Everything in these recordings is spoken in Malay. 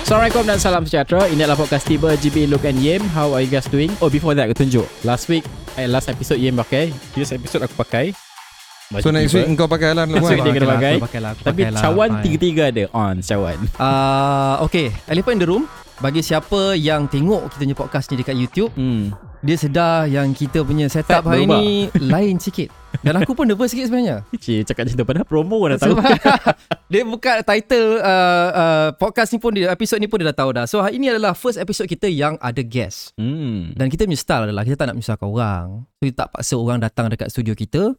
Assalamualaikum dan salam sejahtera. Ini adalah podcast tiba GB Look and Yim How are you guys doing? Oh before that aku tunjuk. Last week eh, Last episode Yim pakai. This episode aku pakai. Baju So next week kau pakai lah Next week dia kena pakai lah, Tapi pakai cawan tiga-tiga ada. On cawan. Uh, okay, Elephant in the Room. Bagi siapa yang tengok kita punya podcast ni dekat YouTube hmm. Dia sedar yang kita punya setup Fat hari berubah. ni lain sikit Dan aku pun nervous sikit sebenarnya. Cik cakap macam tu Padahal promo dah tahu. Dia buka title uh, uh, podcast ni pun dia, Episode ni pun dia dah tahu dah. So hari ni adalah first episode kita yang ada guest. Hmm. Dan kita punya style adalah Kita tak nak menyusahkan orang. So kita tak paksa orang datang dekat studio kita.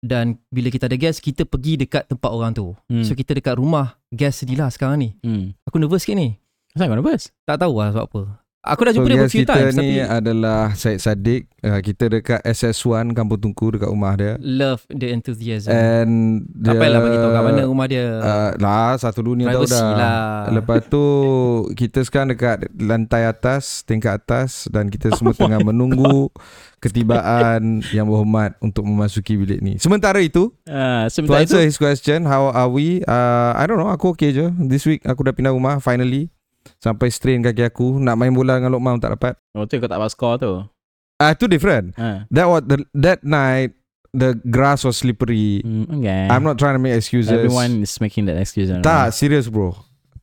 Dan bila kita ada guest Kita pergi dekat tempat orang tu. Hmm. So kita dekat rumah guest sendirilah sekarang ni. Hmm. Aku nervous sikit ni. Kenapa kau nervous? Tak tahu lah sebab apa Aku dah So jumpa dia guest few kita times ni Tapi adalah Syed Saddiq uh, Kita dekat SS1 Kampung Tungku Dekat rumah dia. Love the enthusiasm. And Tak payahlah bagi tahu kat mana rumah dia? uh, Lah satu dunia tahu Privacy dah. lah. Lepas tu Kita sekarang dekat Lantai atas Tingkat atas Dan kita semua tengah menunggu Ketibaan Yang berhormat Untuk memasuki bilik ni. Sementara itu Uh, To sementara itu answer his question How are we? Uh, I don't know Aku okay je. This week aku dah pindah rumah Finally Sampai strain kaki aku Nak main bola dengan Lokman tak dapat. Oh tu kau tak dapat skor tu? Ah, uh, Itu different. Ha. That was the, That night The grass was slippery. Hmm, okay. I'm not trying to make excuses. Everyone is making that excuse Tak serious bro.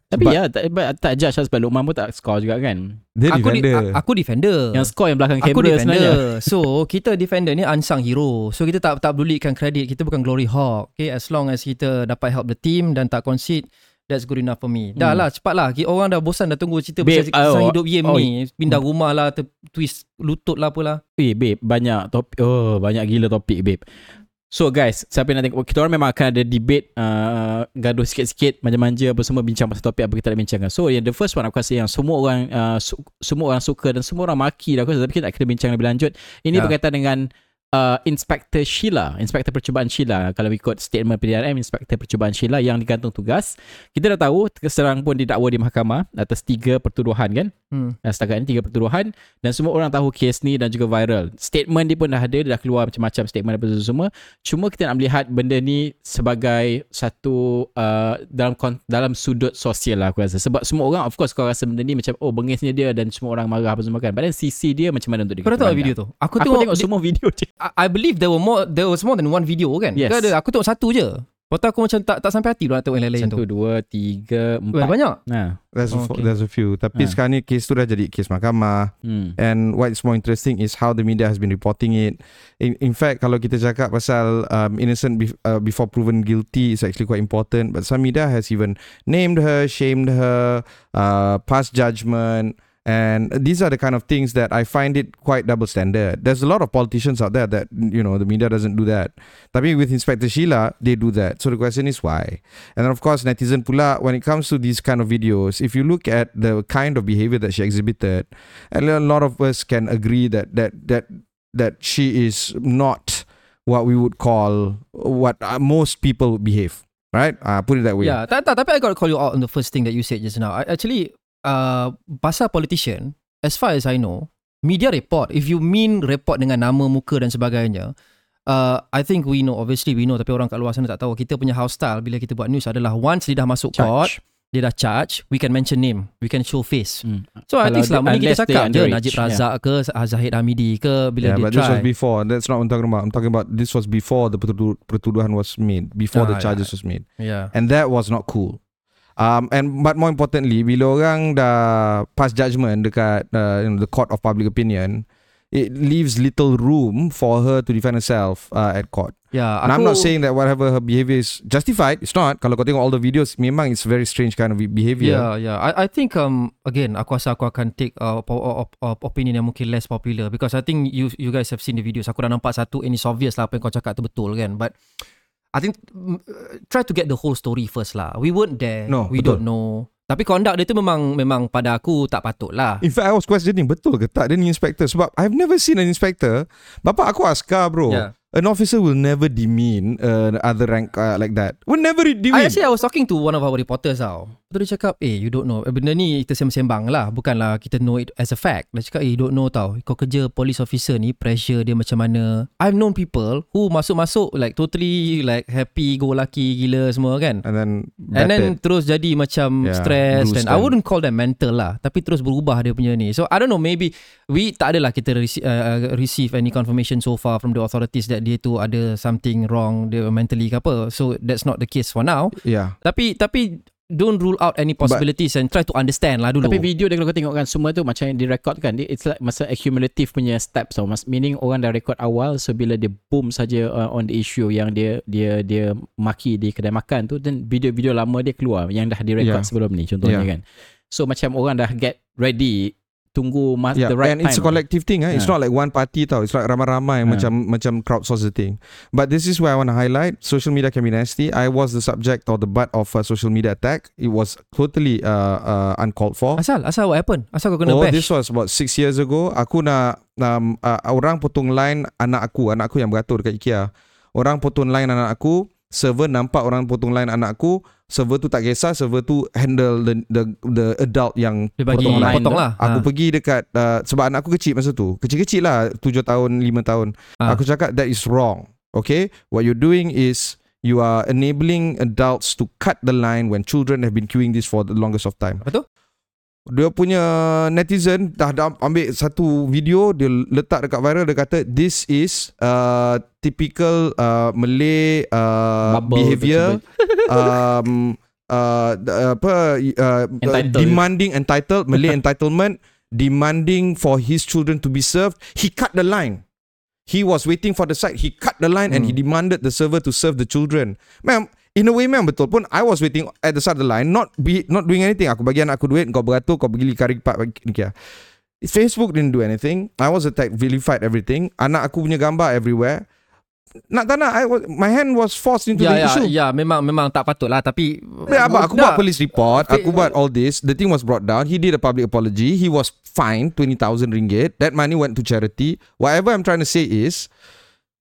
Tapi but- ya tak, but, tak judge lah Sebab Lukman pun tak skor juga kan? Dia aku, di, defender. a- aku defender. Yang skor yang belakang Aku kamera sebenarnya. Defender So kita defender ni unsung hero. So kita tak tak pedulikan kredit. Kita bukan glory hawk Okay? As long as kita dapat help the team Dan tak concede That's good enough for me. Dah Hmm. lah cepat lah. Orang dah bosan dah tunggu cerita Babe, Pasal kisah oh, hidup Yim oh, ni Pindah rumah lah ter, Twist lutut lah apalah Eh babe Banyak topik Oh banyak gila topik babe. So guys Siapa yang nak tengok? Kita orang memang akan ada debate uh, Gaduh sikit-sikit Manja-manja apa semua Bincang pasal topik Apa kita nak bincangkan. So yang the first one Aku rasa yang semua orang uh, su- Semua orang suka Dan semua orang maki dah aku rasa, Tapi kita nak kena bincang lebih lanjut. Ini Ya. berkaitan dengan uh, Inspector Sheila Inspector percubaan Sheila Kalau ikut statement PDRM Inspector percubaan Sheila Yang digantung tugas Kita dah tahu Keserang pun didakwa di mahkamah Atas tiga pertuduhan kan hmm. Dan setakat ni tiga pertuduhan dan semua orang tahu kes ni dan juga viral. Statement dia pun dah ada, dia dah keluar macam-macam statement apa semua. Cuma kita nak melihat benda ni sebagai satu uh, dalam dalam sudut sosial lah aku rasa. Sebab semua orang of course kau rasa benda ni macam oh bengisnya dia dan semua orang marah apa semua kan. Then sisi dia macam mana untuk Kau dah tengok dipandang? video tu Aku, Aku tengok, tengok semua video dia. I, I believe there were more There was more than one video kan Yes. Ke ada, Aku tengok satu je Lepas tu aku macam tak tak sampai hati Nak tengok yang lain-lain tu Satu, dua, tiga, empat. Banyak Nah. There's, a, Okay. there's a few Tapi Ah. sekarang ni Kes tu dah jadi kes mahkamah Hmm. And what is more interesting Is how the media has been reporting it In, in fact Kalau kita cakap pasal um, Innocent bef- uh, before proven guilty Is actually quite important But some media has even Named her Shamed her uh, Passed judgment And these are the kind of things that I find it quite double standard. There's a lot of politicians out there that, you know, the media doesn't do that. Tapi with Inspector Sheila, they do that. So the question is why? And then of course, netizen pula, when it comes to these kind of videos, if you look at the kind of behavior that she exhibited, a lot of us can agree that that that that she is not what we would call what uh, most people behave. Right? Uh, put it that way. Yeah, tak, tapi I got to call you out on the first thing that you said just now. I, actually, uh, pasal politician, as far as I know, media report, if you mean report dengan nama, muka dan sebagainya, uh, I think we know, obviously we know, tapi orang kat luar sana tak tahu. Kita punya house style bila kita buat news adalah once dia dah masuk court, Charge. dia dah charge, we can mention name, we can show face. Hmm. So I Kalau think dia- selama ni kita cakap je Najib Razak ke Zahid Hamidi ke bila yeah, dia but this was try. before. That's not what I'm talking about. I'm talking about this was before the pertudu- pertuduhan was made, before the Ah, charges yeah. was made, yeah. and that was not cool. Um, and but more importantly, bila orang dah pass judgment dekat uh, you know, the court of public opinion, it leaves little room for her to defend herself uh, at court. Yeah, And I'm not saying that whatever her behavior is justified. It's not. Kalau kau tengok all the videos, memang it's very strange kind of behavior. Yeah, yeah. I I think um again aku rasa aku akan take uh, op- op- op- opinion yang mungkin less popular because I think you you guys have seen the videos. Aku dah nampak satu and it's obvious lah apa yang kau cakap tu betul kan. But I think mm, uh, try to get the whole story first lah. We weren't there. No, we betul. don't know. Tapi conduct dia tu memang memang pada aku tak patut lah. In fact, I was questioning betul ke tak dia ni inspector sebab I've never seen an inspector. Bapa aku askar bro. Yeah. An officer will never demean uh, other rank uh, like that. Will never demean. I actually I was talking to one of our reporters tau. Lepas dia cakap, eh you don't know. Eh, benda ni kita sembang-sembang lah. Bukanlah kita know it as a fact. Dia cakap, eh you don't know tau. Kau kerja police officer ni, pressure dia macam mana. I've known people who masuk-masuk like totally like happy, go lucky gila semua kan. and then And then terus jadi macam Yeah, stress dan I wouldn't call that mental lah tapi terus berubah dia punya ni. So I don't know maybe we tak adalah kita rece- uh, receive any confirmation so far from the authorities that dia tu ada something wrong dia mentally ke apa. So that's not the case for now. yeah. Tapi tapi don't rule out any possibilities and try to understand lah dulu. Tapi video dia kalau kau tengok kan semua tu macam yang direkod kan it's like masa accumulative punya steps Mas, meaning orang dah record awal so bila dia boom saja uh, on the issue yang dia dia dia maki di kedai makan tu dan video-video lama dia keluar yang dah direkod Yeah. sebelum ni contohnya Yeah. kan so macam orang dah get ready tunggu mas- Yeah, the right and time it's a collective thing. Eh? It's Yeah. not like one party tau. It's like ramai-ramai Yeah. macam macam crowdsource the thing. But this is where I want to highlight. Social media can be nasty. I was the subject or the butt of a social media attack. It was totally uh, uh, uncalled for. asal asal what happened? Asal kau kena Oh, bash? this was about six years ago. Aku nak um, uh, orang potong line anak aku, anak aku yang beratur dekat IKEA. Orang potong line anak aku, server nampak orang potong line anak aku, server tu tak kisah, server tu handle the the, the adult yang dia bagi potong line. potong lah. Aku Ha. pergi dekat uh, sebab anak aku kecil masa tu. Kecil-kecil lah, 7 tahun, 5 tahun. Ah. Aku cakap that is wrong. Okay? What you're doing is you are enabling adults to cut the line when children have been queuing this for the longest of time. Tu? Dia punya netizen dah, dah ambil satu video dia letak dekat viral dia kata this is uh, typical uh, Malay uh, Bubble behavior um, uh, apa uh, Entitled. demanding entitled Malay entitlement demanding for his children to be served. He cut the line. He was waiting for the site. He cut the line and he demanded the server to serve the children. Ma'am in a way memang betul pun I was waiting at the side of the line not be not doing anything aku bagi anak aku duit kau beratur kau pergi kari lipat bagi Ikea Facebook didn't do anything I was attacked vilified everything anak aku punya gambar everywhere nak tak nak I was, my hand was forced into Ya the ya issue ya memang memang tak patut lah tapi Ya, apa, aku buat police report, Fa- aku buat all this. The thing was brought down. He did a public apology. He was fined 20,000 ringgit. That money went to charity. Whatever I'm trying to say is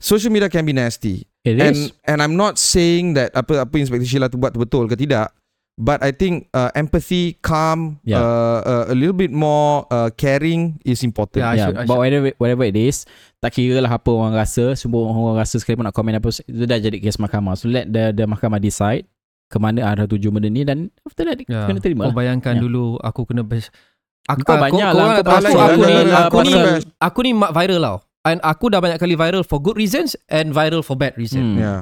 social media can be nasty. It and is and I'm not saying that apa apa Inspector Sheila tu buat tu betul ke tidak. But I think uh, empathy, calm, Yeah. uh, uh, a little bit more uh, caring is important. Yeah, I yeah, should- I but whatever, whatever it is tak kira lah apa orang rasa semua orang rasa sekali pun nak komen apa itu dah jadi kes mahkamah so let the, the mahkamah decide ke mana arah tuju benda ni dan after that Ya. kena terima Kau lah bayangkan Ya. dulu aku kena bash. Aku, Kau banyak lah, kau aku, pasal aku, lah, ni lah, lah, aku ni pasal- aku ni mak viral tau. And aku dah banyak kali viral for good reasons and viral for bad reason. Hmm. Yeah.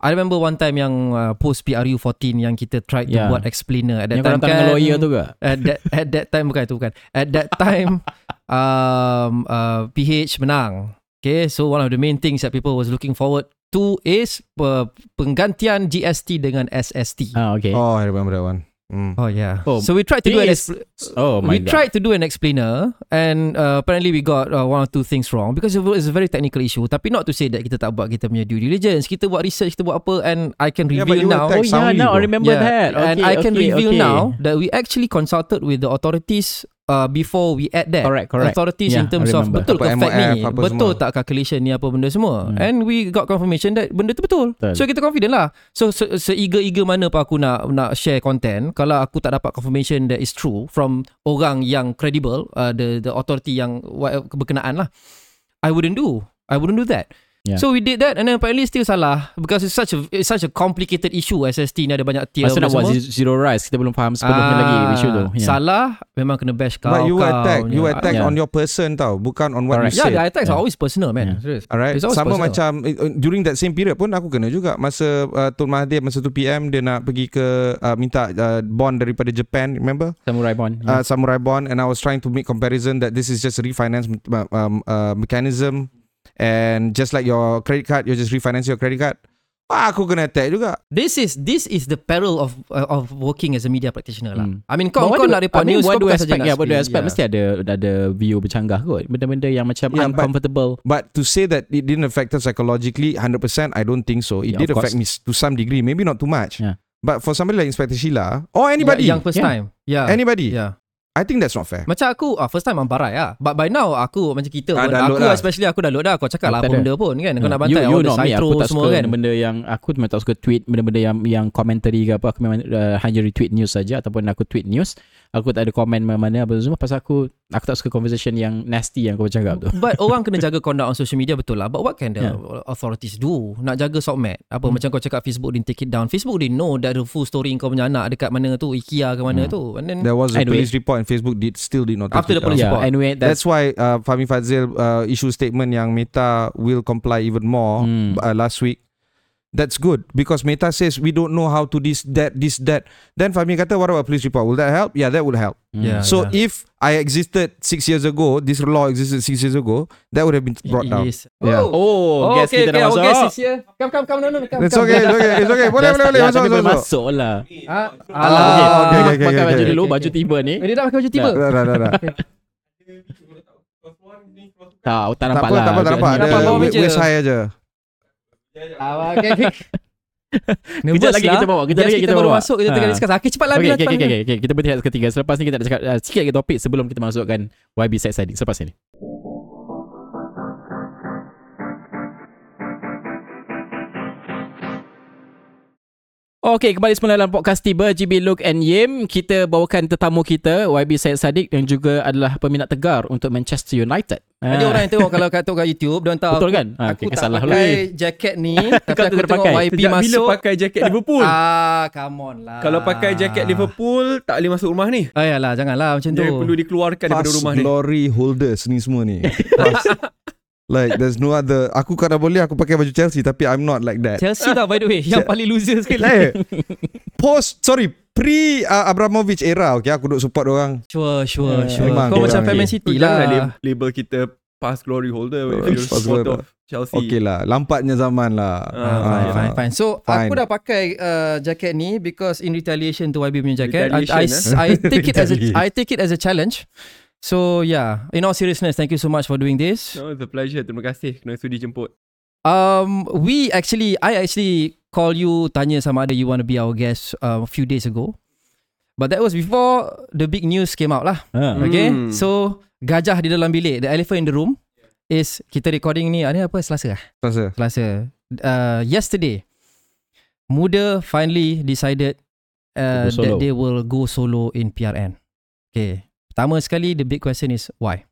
I remember one time yang uh, post PRU 14 yang kita tried to Ya. buat explainer at that yang time kan. dengan lawyer tu ke At that at that time bukan itu bukan. At that time um uh, PH menang. Okay, so one of the main things that people was looking forward to is uh, penggantian GST dengan SST. ah okay Oh, I remember that one. Mm. Oh yeah. Oh, so we tried to do an expl- oh my we god. tried to do an explainer and uh, apparently we got uh, one or two things wrong because it was a very technical issue. Tapi not to say that kita tak buat kita punya due diligence. Kita buat research kita buat apa and I can Yeah, reveal you now. oh yeah now I remember that. Okay, and I can okay, reveal okay. now that we actually consulted with the authorities uh, before we add that correct correct. authorities Yeah, in terms of betul Apa ke fact ni betul semua. tak calculation ni apa benda semua. Hmm. and we got confirmation that benda tu betul. Betul. so kita confident lah. So se- se-eager-eager mana pun aku nak nak share content kalau aku tak dapat confirmation that is true from orang yang credible uh, the the authority yang berkenaan lah I wouldn't do. I wouldn't do that Yeah. So we did that and then apparently still salah because it's such a it's such a complicated issue SST ni ada banyak tier Masa nak buat zero, rise kita belum faham sepenuhnya lagi isu tu yeah. Salah memang kena bash kau. But you kau attack, you punya- attack Yeah. on your person tau, bukan on what Correct. you Yeah, said. the attacks Yeah. are always personal, man. Yeah. Serious. Alright. It's always Sama personal. macam uh, during that same period pun aku kena juga masa uh, Tun Mahathir masa tu PM dia nak pergi ke uh, minta uh, bond daripada Japan, remember? samurai bond Uh, yeah. Samurai bond and I was trying to make comparison that this is just a refinance uh, um, uh, mechanism and just like your credit card you're just refinance your credit card. Ah, aku kena attack juga. This is this is the peril of uh, of working as a media practitioner lah. Hmm. I mean, But kau kau do- nak report I mean, news what kau do bukan saja aspect nak yeah, what do spill. aspect Yeah. mesti ada ada view bercanggah kot benda-benda yang macam Yeah, but- uncomfortable But to say that it didn't affect us psychologically 100%, I don't think so. It Yeah, did affect me to some degree, maybe not too much. Yeah. But for somebody like Inspector Sheila or anybody, Yeah, yang first Yeah. time. Yeah. anybody, Yeah. I think that's not fair. Macam aku ah, First time I'm barai lah But by now Aku macam kita Ah, pun Aku dah. especially Aku dah load dah Kau cakap lah apa benda pun kan. Kau nak you, bantai you all the me Aku tak semua suka kan. benda yang Aku memang tak suka tweet Benda-benda yang Yang commentary ke apa Aku memang uh, hanya retweet news saja Ataupun aku tweet news Aku tak ada komen mana-mana Apa semua Pasal aku Aku tak suka conversation yang Nasty yang kau cakap tu But orang kena jaga conduct on social media betul lah. But what can the Yeah. authorities do? Nak jaga sokmed. Apa Hmm. macam kau cakap Facebook didn't take it down. Facebook they know that the full story kau punya anak dekat mana tu, IKEA ke mana Hmm. tu. And then There was a Anyway. police report and Facebook did still did not take After it the police down. Yeah report. anyway That's, That's, why uh, Fahmi Fadzil uh, issue statement yang Meta will comply even more Hmm. uh, last week. That's good because Meta says we don't know how to this that this that. Then Fahmi kata what about police report? Will that help? Yeah, that would help. Yeah. So if I existed six years ago, this law existed six years ago, that would have been brought down. Yes. Yeah. Oh. Oh, Oh, guest okay, kita okay, dah our masuk guest is here. Come, come, come, no, no, come, It's come. okay, it's okay, it's okay. Boleh, boleh, boleh. ya, Masuk, masuk, masuk. masuk lah Ah, Ah, alah. okay, okay, okay, Pakai okay, baju okay. dulu Okay, Baju okay. tiba ni dia dah pakai baju tiba. Dah, dah, dah, dah. Tak tak nampak lah tak apa, tak nampak. Meja. waist high aja. Ah, okay, okay. Kejap lagi kita bawa Kejap lagi kita baru bawa masuk, kita tengah Ah. discuss. Okay, cepat lah. Okay, okay, okay, lah. okay, okay. Kita berhenti ketiga. Selepas ni kita nak cakap uh, sikit lagi topik sebelum kita masukkan YB Side Siding. Selepas ini. Okey, kembali semula dalam podcast tiba GB Look and Yim. Kita bawakan tetamu kita YB Syed Saddiq yang juga adalah peminat tegar untuk Manchester United. Ada Ah. orang yang tengok kalau kat tengok kat YouTube, dia tahu Betul aku, kan? Ah, aku okay, tak salah pakai lu. jaket ni, tapi Kau aku tak tengok pakai. YB Sejak bila masuk. pakai jaket Liverpool? Ah, come on lah. Kalau pakai jaket Liverpool tak boleh masuk rumah ni. Ah, yalah, janganlah macam tu. Dia perlu dikeluarkan daripada Past rumah ni. glory holders ni semua ni. Like there's no other. Aku kalau boleh aku pakai baju Chelsea tapi I'm not like that. Chelsea tau by the way, yang paling loser sekali. Eh, post sorry pre uh, Abramovich era okay aku duk support orang. Sure, sure, Eh, sure. memang Kau macam orang fan ni. Man City lah. lab- label kita past glory holder Oh, if you're past supporter glory. of Chelsea. Okay lah, lampatnya zaman lah. Ah, Ah, fine, fine, fine. So Fine. aku dah pakai uh, jaket ni because in retaliation to YB punya jaket, I, I, eh? I take it as a. I take it as a challenge. So yeah, in all seriousness, thank you so much for doing this. No, it's a pleasure. Terima kasih kena sudi jemput. Um, we actually, I actually call you tanya sama ada you want to be our guest uh, a few days ago. But that was before the big news came out lah. Ah. Okay, Hmm. so gajah di dalam bilik, the elephant in the room is kita recording ni ada apa Selasa ah? Rasa. Selasa. Uh, yesterday, Muda finally decided uh, that they will go solo in PRN. Okay. Pertama sekali, the big question is why?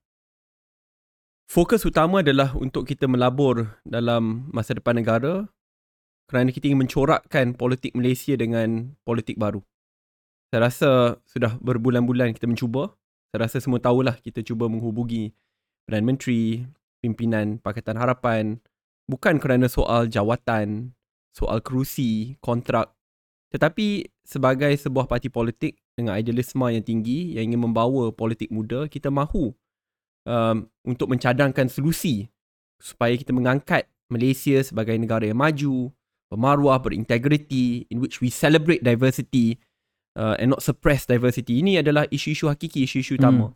Fokus utama adalah untuk kita melabur dalam masa depan negara kerana kita ingin mencorakkan politik Malaysia dengan politik baru. Saya rasa sudah berbulan-bulan kita mencuba. Saya rasa semua tahulah kita cuba menghubungi Perdana Menteri, pimpinan Pakatan Harapan bukan kerana soal jawatan, soal kerusi, kontrak tetapi sebagai sebuah parti politik dengan idealisme yang tinggi yang ingin membawa politik muda, kita mahu um, untuk mencadangkan solusi supaya kita mengangkat Malaysia sebagai negara yang maju, bermaruah, berintegriti, in which we celebrate diversity uh, and not suppress diversity. Ini adalah isu-isu hakiki, isu-isu utama.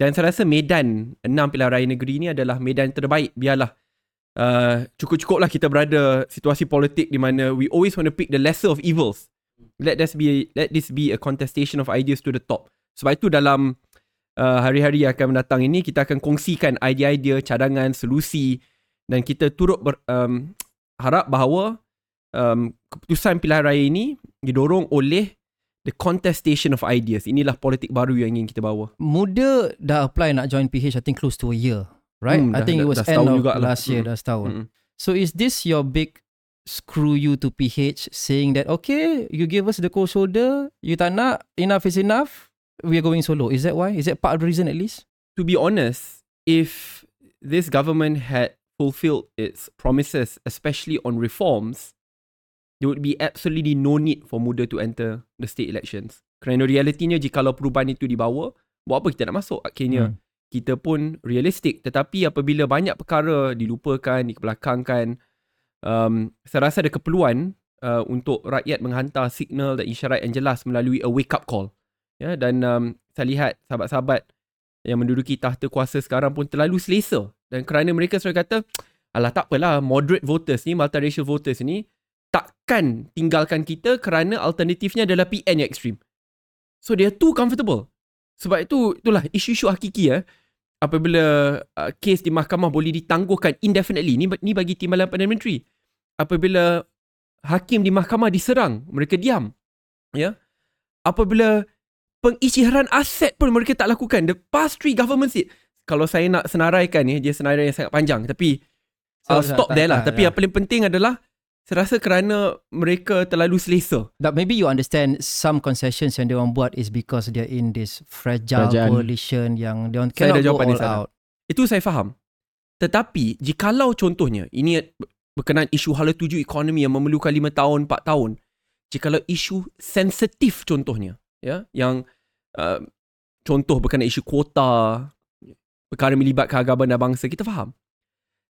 Dan saya rasa medan enam pilihan raya negeri ini adalah medan terbaik. Biarlah uh, cukup-cukuplah kita berada situasi politik di mana we always want to pick the lesser of evils. Let this be let this be a contestation of ideas to the top. Sebab itu dalam uh, hari-hari yang akan mendatang ini kita akan kongsikan idea-idea, cadangan, solusi dan kita turut ber, um, harap bahawa um, keputusan pilihan raya ini didorong oleh the contestation of ideas. Inilah politik baru yang ingin kita bawa. Muda dah apply nak join PH I think close to a year, right? Hmm, I dah- think it dah- was dah end of juga lah. last year, Hmm. dah setahun. Mm-mm. So is this your big screw you to PH saying that okay, you give us the cold shoulder, you tak nak, enough is enough, we are going solo. Is that why? Is that part of the reason at least? to be honest, if this government had fulfilled its promises, especially on reforms, there would be absolutely no need for muda to enter the state elections. Kerana realitinya jikalau perubahan itu dibawa, buat apa kita nak masuk akhirnya? Hmm. Kita pun realistik. Tetapi apabila banyak perkara dilupakan, dikebelakangkan, um, saya rasa ada keperluan uh, untuk rakyat menghantar signal dan isyarat yang jelas melalui a wake-up call. Ya, dan um, saya lihat sahabat-sahabat yang menduduki tahta kuasa sekarang pun terlalu selesa. Dan kerana mereka selalu kata alah tak apalah moderate voters ni multiracial voters ni takkan tinggalkan kita kerana alternatifnya adalah PN yang ekstrim. So they are too comfortable. Sebab itu itulah isu-isu hakiki eh apabila uh, kes di mahkamah boleh ditangguhkan indefinitely ni ni bagi timbalan Perdana Menteri. Apabila hakim di mahkamah diserang, mereka diam. Ya. Apabila pengisytiharan aset pun mereka tak lakukan. The past three government seat. Kalau saya nak senaraikan ni, dia senarai yang sangat panjang. Tapi So, stop tak- there lah. tak- Tapi yang paling penting adalah saya rasa kerana mereka terlalu selesa. That maybe you understand some concessions yang dia orang buat is because they're in this fragile Kerajaan. coalition yang they orang Saya ada cannot go jawapan di all sana. out. Itu saya faham. Tetapi jikalau contohnya ini berkenaan isu hala tuju ekonomi yang memerlukan 5 tahun, 4 tahun. Jikalau isu sensitif contohnya, ya, yang uh, contoh berkenaan isu kuota, perkara melibatkan agama dan bangsa, kita faham.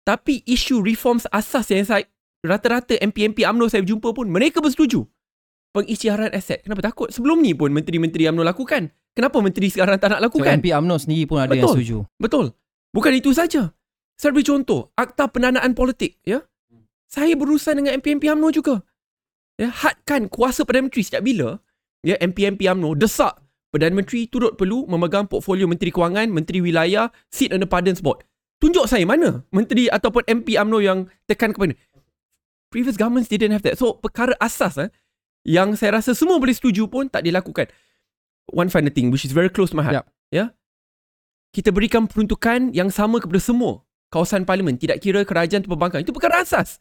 Tapi isu reforms asas yang saya rata-rata MP-MP UMNO saya jumpa pun mereka bersetuju. Pengisytiharan aset. Kenapa takut? Sebelum ni pun menteri-menteri UMNO lakukan. Kenapa menteri sekarang tak nak So lakukan? MP UMNO sendiri pun ada yang Betul. setuju. Betul. Bukan itu saja. Saya beri contoh, akta pendanaan politik, ya. Saya berurusan dengan MP-MP UMNO juga. Ya, hadkan kuasa Perdana Menteri sejak bila ya MP-MP UMNO desak Perdana Menteri turut perlu memegang portfolio Menteri Kewangan, Menteri Wilayah, sit on the Pardons Board. Tunjuk saya mana menteri ataupun MP UMNO yang tekan kepada previous governments didn't have that. So perkara asas eh, yang saya rasa semua boleh setuju pun tak dilakukan. One final thing which is very close to my heart. Yep. Ya. Kita berikan peruntukan yang sama kepada semua kawasan parlimen, tidak kira kerajaan atau perbankan. Itu perkara asas.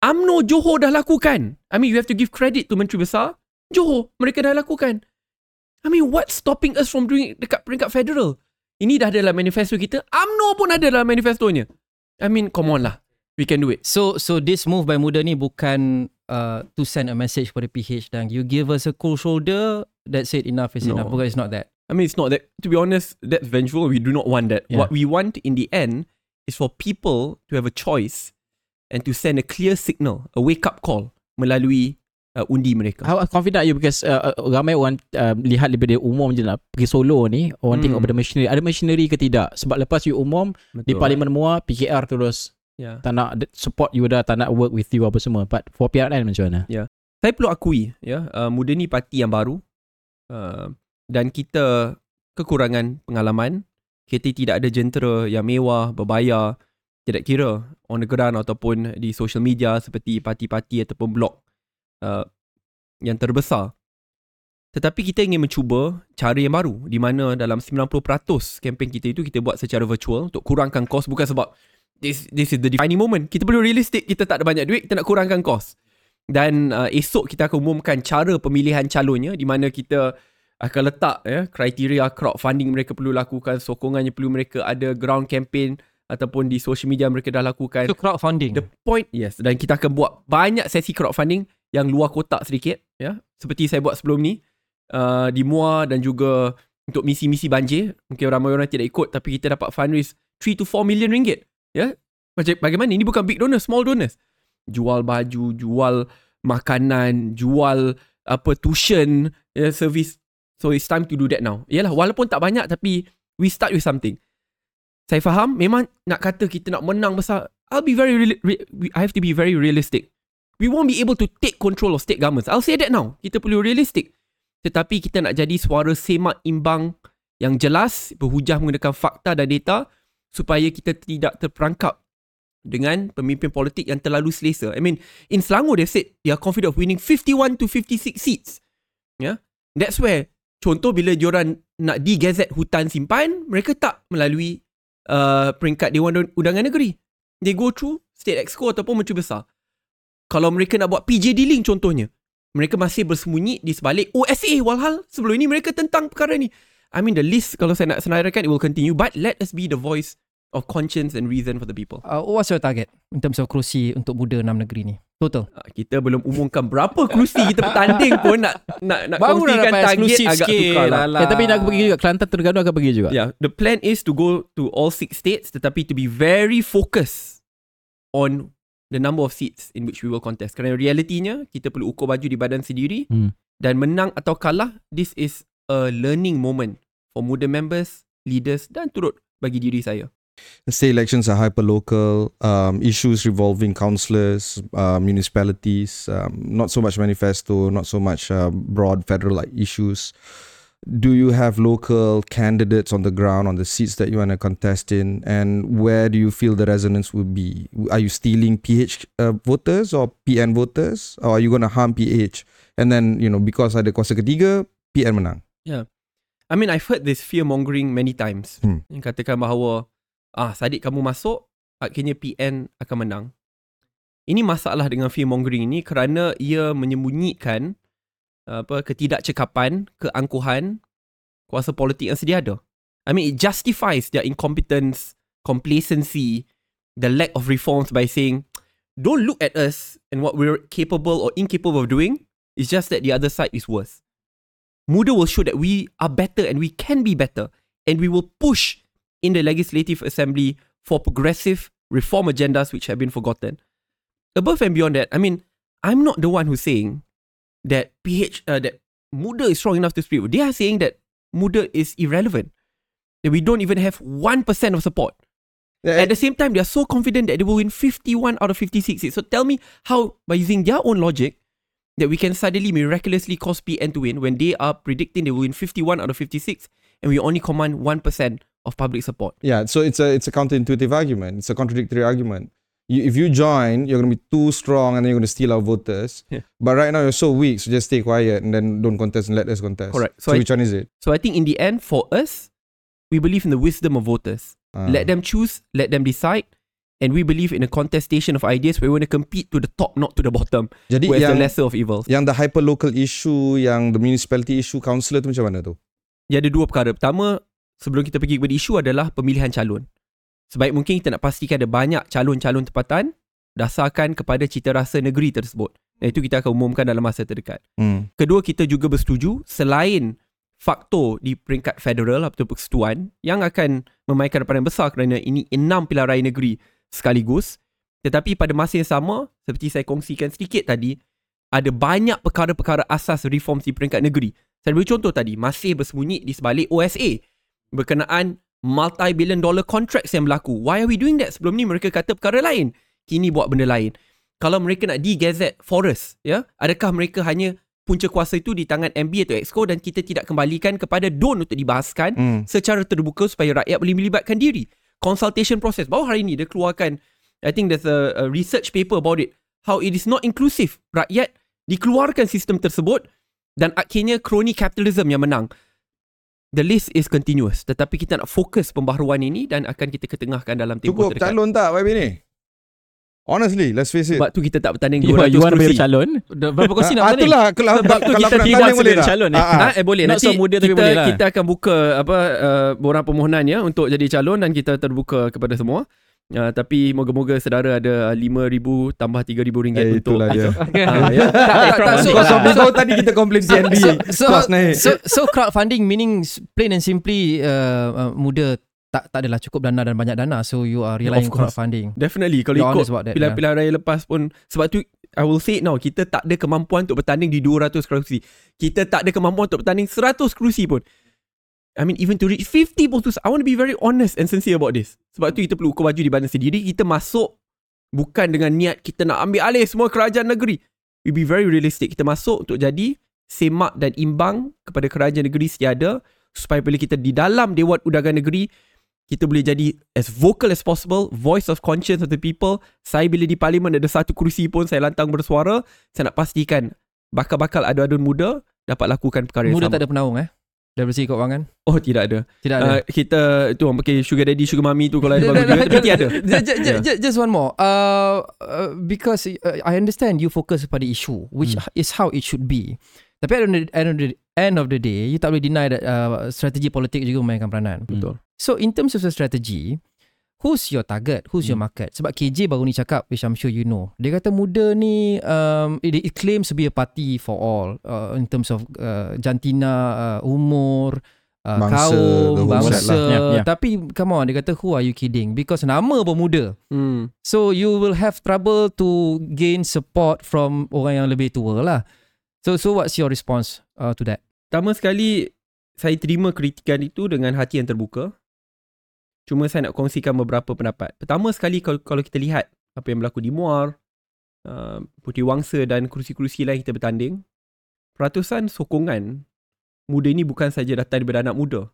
UMNO Johor dah lakukan. I mean you have to give credit to Menteri Besar. Johor mereka dah lakukan. I mean what's stopping us from doing it dekat peringkat federal? Ini dah ada dalam manifesto kita. UMNO pun ada dalam manifestonya. I mean come on lah. We can do it. So so this move by Muda ni bukan uh, to send a message for the PH dan you give us a cool shoulder that's it enough is No. enough because it's not that. I mean, it's not that. To be honest, that's vengeful. We do not want that. Yeah. What we want in the end is for people to have a choice and to send a clear signal, a wake up call melalui uh, undi mereka. How confident are you because uh, uh, ramai orang uh, lihat daripada umum je lah pergi solo ni orang Hmm. tengok pada machinery ada machinery ke tidak sebab lepas you umum di Parlimen Muar PKR terus Yeah. tak nak support you dah tak nak work with you apa semua but for PRN macam mana Saya perlu akui, ya, uh, muda ni parti yang baru uh, dan kita kekurangan pengalaman. Kita tidak ada jentera yang mewah, berbayar, tidak kira on the ground ataupun di social media seperti parti-parti ataupun blog uh, yang terbesar. Tetapi kita ingin mencuba cara yang baru di mana dalam 90% kempen kita itu kita buat secara virtual untuk kurangkan kos bukan sebab this this is the defining moment. Kita perlu realistik, kita tak ada banyak duit, kita nak kurangkan kos. Dan uh, esok kita akan umumkan cara pemilihan calonnya di mana kita akan letak ya kriteria crowdfunding mereka perlu lakukan, sokongannya perlu mereka ada ground campaign ataupun di social media mereka dah lakukan. So crowdfunding. The point yes dan kita akan buat banyak sesi crowdfunding yang luar kotak sedikit ya seperti saya buat sebelum ni uh, di Muar dan juga untuk misi-misi banjir mungkin ramai orang tidak ikut tapi kita dapat fundraise 3 to 4 million ringgit ya? Macam bagaimana? Ini bukan big donors small donors. Jual baju jual makanan jual apa tuition ya service. So it's time to do that now. Yalah walaupun tak banyak tapi we start with something. Saya faham memang nak kata kita nak menang besar I'll be very re- we- I have to be very realistic. We won't be able to take control of state governments. I'll say that now. Kita perlu realistic tetapi kita nak jadi suara semak imbang yang jelas berhujah menggunakan fakta dan data supaya kita tidak terperangkap dengan pemimpin politik yang terlalu selesa. I mean, in Selangor they said they are confident of winning 51 to 56 seats. Yeah, that's where contoh bila diorang nak digazet hutan simpan, mereka tak melalui uh, peringkat Dewan Undangan Negeri. They go through State Exco ataupun Menteri Besar. Kalau mereka nak buat PJD link contohnya, mereka masih bersembunyi di sebalik OSA walhal sebelum ini mereka tentang perkara ni. I mean the list kalau saya nak senaraikan it will continue but let us be the voice of conscience and reason for the people. Uh, what's your target in terms of kerusi untuk muda enam negeri ni? Total. Ah, Kita belum umumkan berapa kerusi kita bertanding pun nak nak nak Baru kongsikan target agak sikit. sukar lah. Alah. eh, tapi nak pergi juga Kelantan Terengganu akan pergi juga Yeah, the plan is to go to all six states tetapi to be very focused on the number of seats in which we will contest. Kerana realitinya kita perlu ukur baju di badan sendiri Hmm. dan menang atau kalah this is a learning moment for muda members, leaders dan turut bagi diri saya. State elections are hyper local. Um, issues revolving councillors, uh, municipalities. Um, not so much manifesto. Not so much uh, broad federal like issues. do you have local candidates on the ground on the seats that you want to contest in and where do you feel the resonance will be are you stealing ph uh, voters or pn voters or are you going to harm ph and then you know because ada kuasa ketiga pn menang I mean, I've heard this fear mongering many times. Hmm. Yang katakan bahawa, ah, Sadiq kamu masuk, akhirnya PN akan menang. Ini masalah dengan fear mongering ini kerana ia menyembunyikan apa ketidakcekapan, keangkuhan kuasa politik yang sedia ada. I mean, it justifies their incompetence, complacency, the lack of reforms by saying, don't look at us and what we're capable or incapable of doing. It's just that the other side is worse. Muda will show that we are better and we can be better. And we will push in the Legislative Assembly for progressive reform agendas which have been forgotten. Above and beyond that, I mean, I'm not the one who's saying that PH, uh, that Muda is strong enough to speak. They are saying that Muda is irrelevant. That we don't even have 1% of support. At the same time, they are so confident that they will win 51 out of 56 seats. So tell me how, by using their own logic, that we can suddenly miraculously cause PN to win when they are predicting they will win 51 out of 56 and we only command 1% of public support. Yeah, so it's a it's a counterintuitive argument. It's a contradictory argument. You, if you join, you're going to be too strong and then you're going to steal our voters. Yeah. But right now you're so weak, so just stay quiet and then don't contest and let us contest. Correct. So, So I- which one is it? So I think in the end, for us, we believe in the wisdom of voters. Ah. Let them choose, let them decide. And we believe in a contestation of ideas where we want to compete to the top, not to the bottom, Jadi where's yang the lesser of evils. yang the hyper local issue, yang the municipality issue, councillor tu macam mana tu? Dia ada dua perkara. Pertama, sebelum kita pergi kepada isu adalah pemilihan calon. Sebaik mungkin kita nak pastikan ada banyak calon-calon tempatan dasarkan kepada cita rasa negeri tersebut. Dan itu kita akan umumkan dalam masa terdekat. Hmm. Kedua, kita juga bersetuju selain faktor di peringkat federal atau persekutuan yang akan memainkan peranan besar kerana ini enam pilihan raya negeri sekaligus. Tetapi pada masa yang sama, seperti saya kongsikan sedikit tadi, ada banyak perkara-perkara asas reform di peringkat negeri. Saya beri contoh tadi, masih bersembunyi di sebalik OSA berkenaan multi-billion dollar contracts yang berlaku. Why are we doing that? Sebelum ni mereka kata perkara lain. Kini buat benda lain. Kalau mereka nak de-gazette forest, ya, adakah mereka hanya punca kuasa itu di tangan MB atau EXCO dan kita tidak kembalikan kepada DON untuk dibahaskan Hmm. secara terbuka supaya rakyat boleh melibatkan diri. Consultation process. Baru hari ni dia keluarkan, I think there's a, a research paper about it. How it is not inclusive. Rakyat dikeluarkan sistem tersebut dan akhirnya crony capitalism yang menang. The list is continuous. Tetapi kita nak fokus pembaharuan ini dan akan kita ketengahkan dalam tempoh Cukup terdekat. calon tak YB ni? Honestly, let's face it. Sebab tu kita tak bertanding You, 200 you want to be a calon? Berapa kursi nak ah, bertanding? itulah kalau Sebab tu kalau kita tidak boleh tak? calon, eh. Ah, ah. Ha, eh boleh nanti so muda tapi kita boleh lah. kita akan buka apa uh, borang permohonan ya untuk jadi calon dan kita terbuka kepada semua. Uh, tapi moga-moga saudara ada 5000 tambah 3000 ringgit Eh, untuk itulah dia. Ah, ya. tak, tak, tak, so, tadi kita komplain TNB. so, naik. so, so crowdfunding meaning plain and simply uh, uh, muda tak tak adalah cukup dana dan banyak dana so you are relying on crowdfunding Definitely kalau You're ikut that, pilihan-pilihan raya lepas pun sebab tu I will say it now kita tak ada kemampuan untuk bertanding di 200 kerusi. Kita tak ada kemampuan untuk bertanding 100 kerusi pun. I mean even to reach 50 pun I want to be very honest and sincere about this. Sebab tu kita perlu ukur baju di badan sendiri. Kita masuk bukan dengan niat kita nak ambil alih semua kerajaan negeri. We be very realistic. Kita masuk untuk jadi semak dan imbang kepada kerajaan negeri setiada supaya bila kita di dalam Dewan Undangan Negeri kita boleh jadi as vocal as possible, voice of conscience of the people. Saya bila di parlimen ada satu kerusi pun saya lantang bersuara, saya nak pastikan bakal-bakal adu-adun muda dapat lakukan perkara yang muda sama. tak ada penaung eh dari segi keuangan Oh tidak ada. tidak ada Uh, kita tu orang pakai sugar daddy, sugar mommy tu kalau ada bagus juga tapi tiada. Ju- ju- ju- ju- just one more uh, uh, because uh, I understand you focus pada issue which Hmm. is how it should be tapi at the end of the, end of the day you tak boleh deny that uh, strategi politik juga memainkan peranan Betul. So in terms of the strategy, who's your target? Who's your Hmm. market? Sebab KJ baru ni cakap, which I'm sure you know. Dia kata muda ni, um, it, it claims to be a party for all uh, in terms of uh, jantina, uh, umur, uh, Bangsa, kaum, bangsa. lah. Yeah, yeah. Tapi come on, dia kata who are you kidding? Because nama pun muda. Hmm. So you will have trouble to gain support from orang yang lebih tua lah. So so what's your response uh, to that? Pertama sekali saya terima kritikan itu dengan hati yang terbuka. Cuma saya nak kongsikan beberapa pendapat. Pertama sekali kalau, kalau kita lihat apa yang berlaku di Muar, uh, Putih Wangsa dan kerusi-kerusi lain kita bertanding, peratusan sokongan muda ini bukan saja datang daripada anak muda.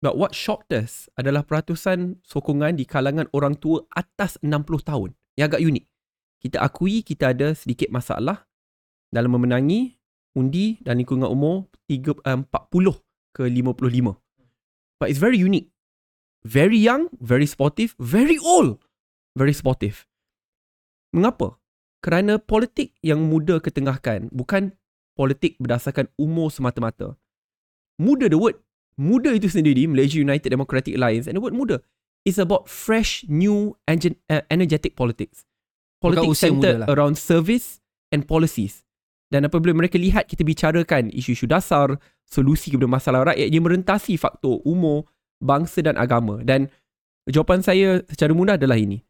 But what shocked us adalah peratusan sokongan di kalangan orang tua atas 60 tahun. Yang agak unik. Kita akui kita ada sedikit masalah dalam memenangi undi dan lingkungan umur 3, uh, 40 ke 55. But it's very unique. Very young, very sportive, very old, very sportive. Mengapa? Kerana politik yang muda ketengahkan bukan politik berdasarkan umur semata-mata. Muda the word muda itu sendiri Malaysia United Democratic Alliance and the word muda is about fresh new uh, energetic politics. Politics centered lah. around service and policies. Dan apabila mereka lihat kita bicarakan isu-isu dasar, solusi kepada masalah rakyat yang merentasi faktor umur, bangsa dan agama. Dan jawapan saya secara mudah adalah ini.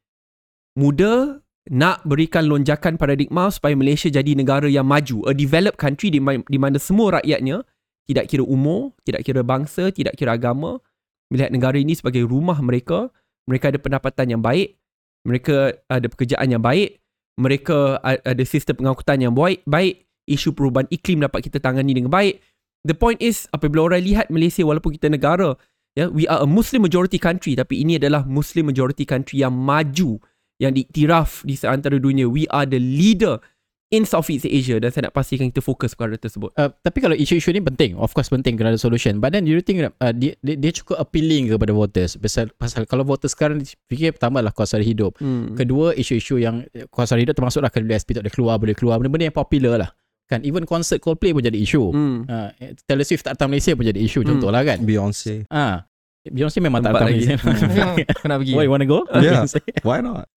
Muda nak berikan lonjakan paradigma supaya Malaysia jadi negara yang maju, a developed country di, ma- di mana semua rakyatnya tidak kira umur, tidak kira bangsa, tidak kira agama, melihat negara ini sebagai rumah mereka, mereka ada pendapatan yang baik, mereka ada pekerjaan yang baik, mereka ada sistem pengangkutan yang baik, baik, isu perubahan iklim dapat kita tangani dengan baik. The point is apabila orang lihat Malaysia walaupun kita negara, ya, we are a Muslim majority country tapi ini adalah Muslim majority country yang maju, yang diiktiraf di seantara dunia. We are the leader in Southeast Asia dan saya nak pastikan kita fokus perkara tersebut. Uh, tapi kalau isu-isu ni penting, of course penting kena ada solution. But then you think uh, dia, dia, dia cukup appealing kepada voters? Pasal, pasal kalau voters sekarang fikir pertama lah kos hidup. Hmm. Kedua isu-isu yang kos hidup termasuklah kalau SP tak boleh keluar, boleh keluar. Benda-benda yang popular lah. Kan even concert Coldplay pun jadi isu. Hmm. Uh, Taylor Swift tak datang Malaysia pun jadi isu Hmm. contoh lah kan. Beyonce. Ah, Beyonce memang tak Empat datang. Malaysia. Kau nak pergi. Why you wanna go? Yeah. Beyonce. Why not?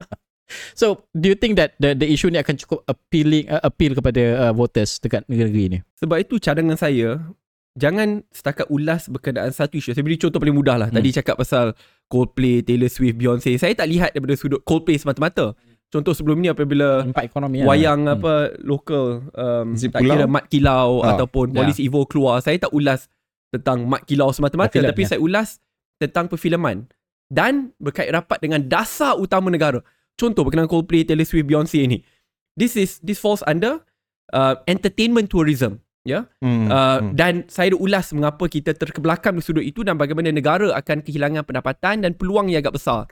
so, do you think that the the issue ni akan cukup appealing uh, appeal kepada uh, voters dekat negeri-negeri ni? Sebab itu cadangan saya Jangan setakat ulas berkenaan satu isu Saya beri contoh paling mudah lah Hmm. Tadi cakap pasal Coldplay, Taylor Swift, Beyonce Saya tak lihat daripada sudut Coldplay semata-mata Contoh sebelum ni apabila Empat ekonomi lah. Wayang Hmm. apa Lokal um, Zip Tak Pulau? kira Mat Kilau Ah, Ataupun ya. Polis Evo keluar Saya tak ulas Tentang Mat Kilau semata-mata Perfilm, Tapi ya. saya ulas Tentang perfilman Dan berkait rapat dengan Dasar utama negara Contoh berkenaan Coldplay, Taylor Swift, Beyonce ni This is This falls under uh, Entertainment tourism Ya Hmm, Uh, hmm. Dan saya ada ulas mengapa kita terkebelakang di sudut itu dan bagaimana negara akan kehilangan pendapatan dan peluang yang agak besar.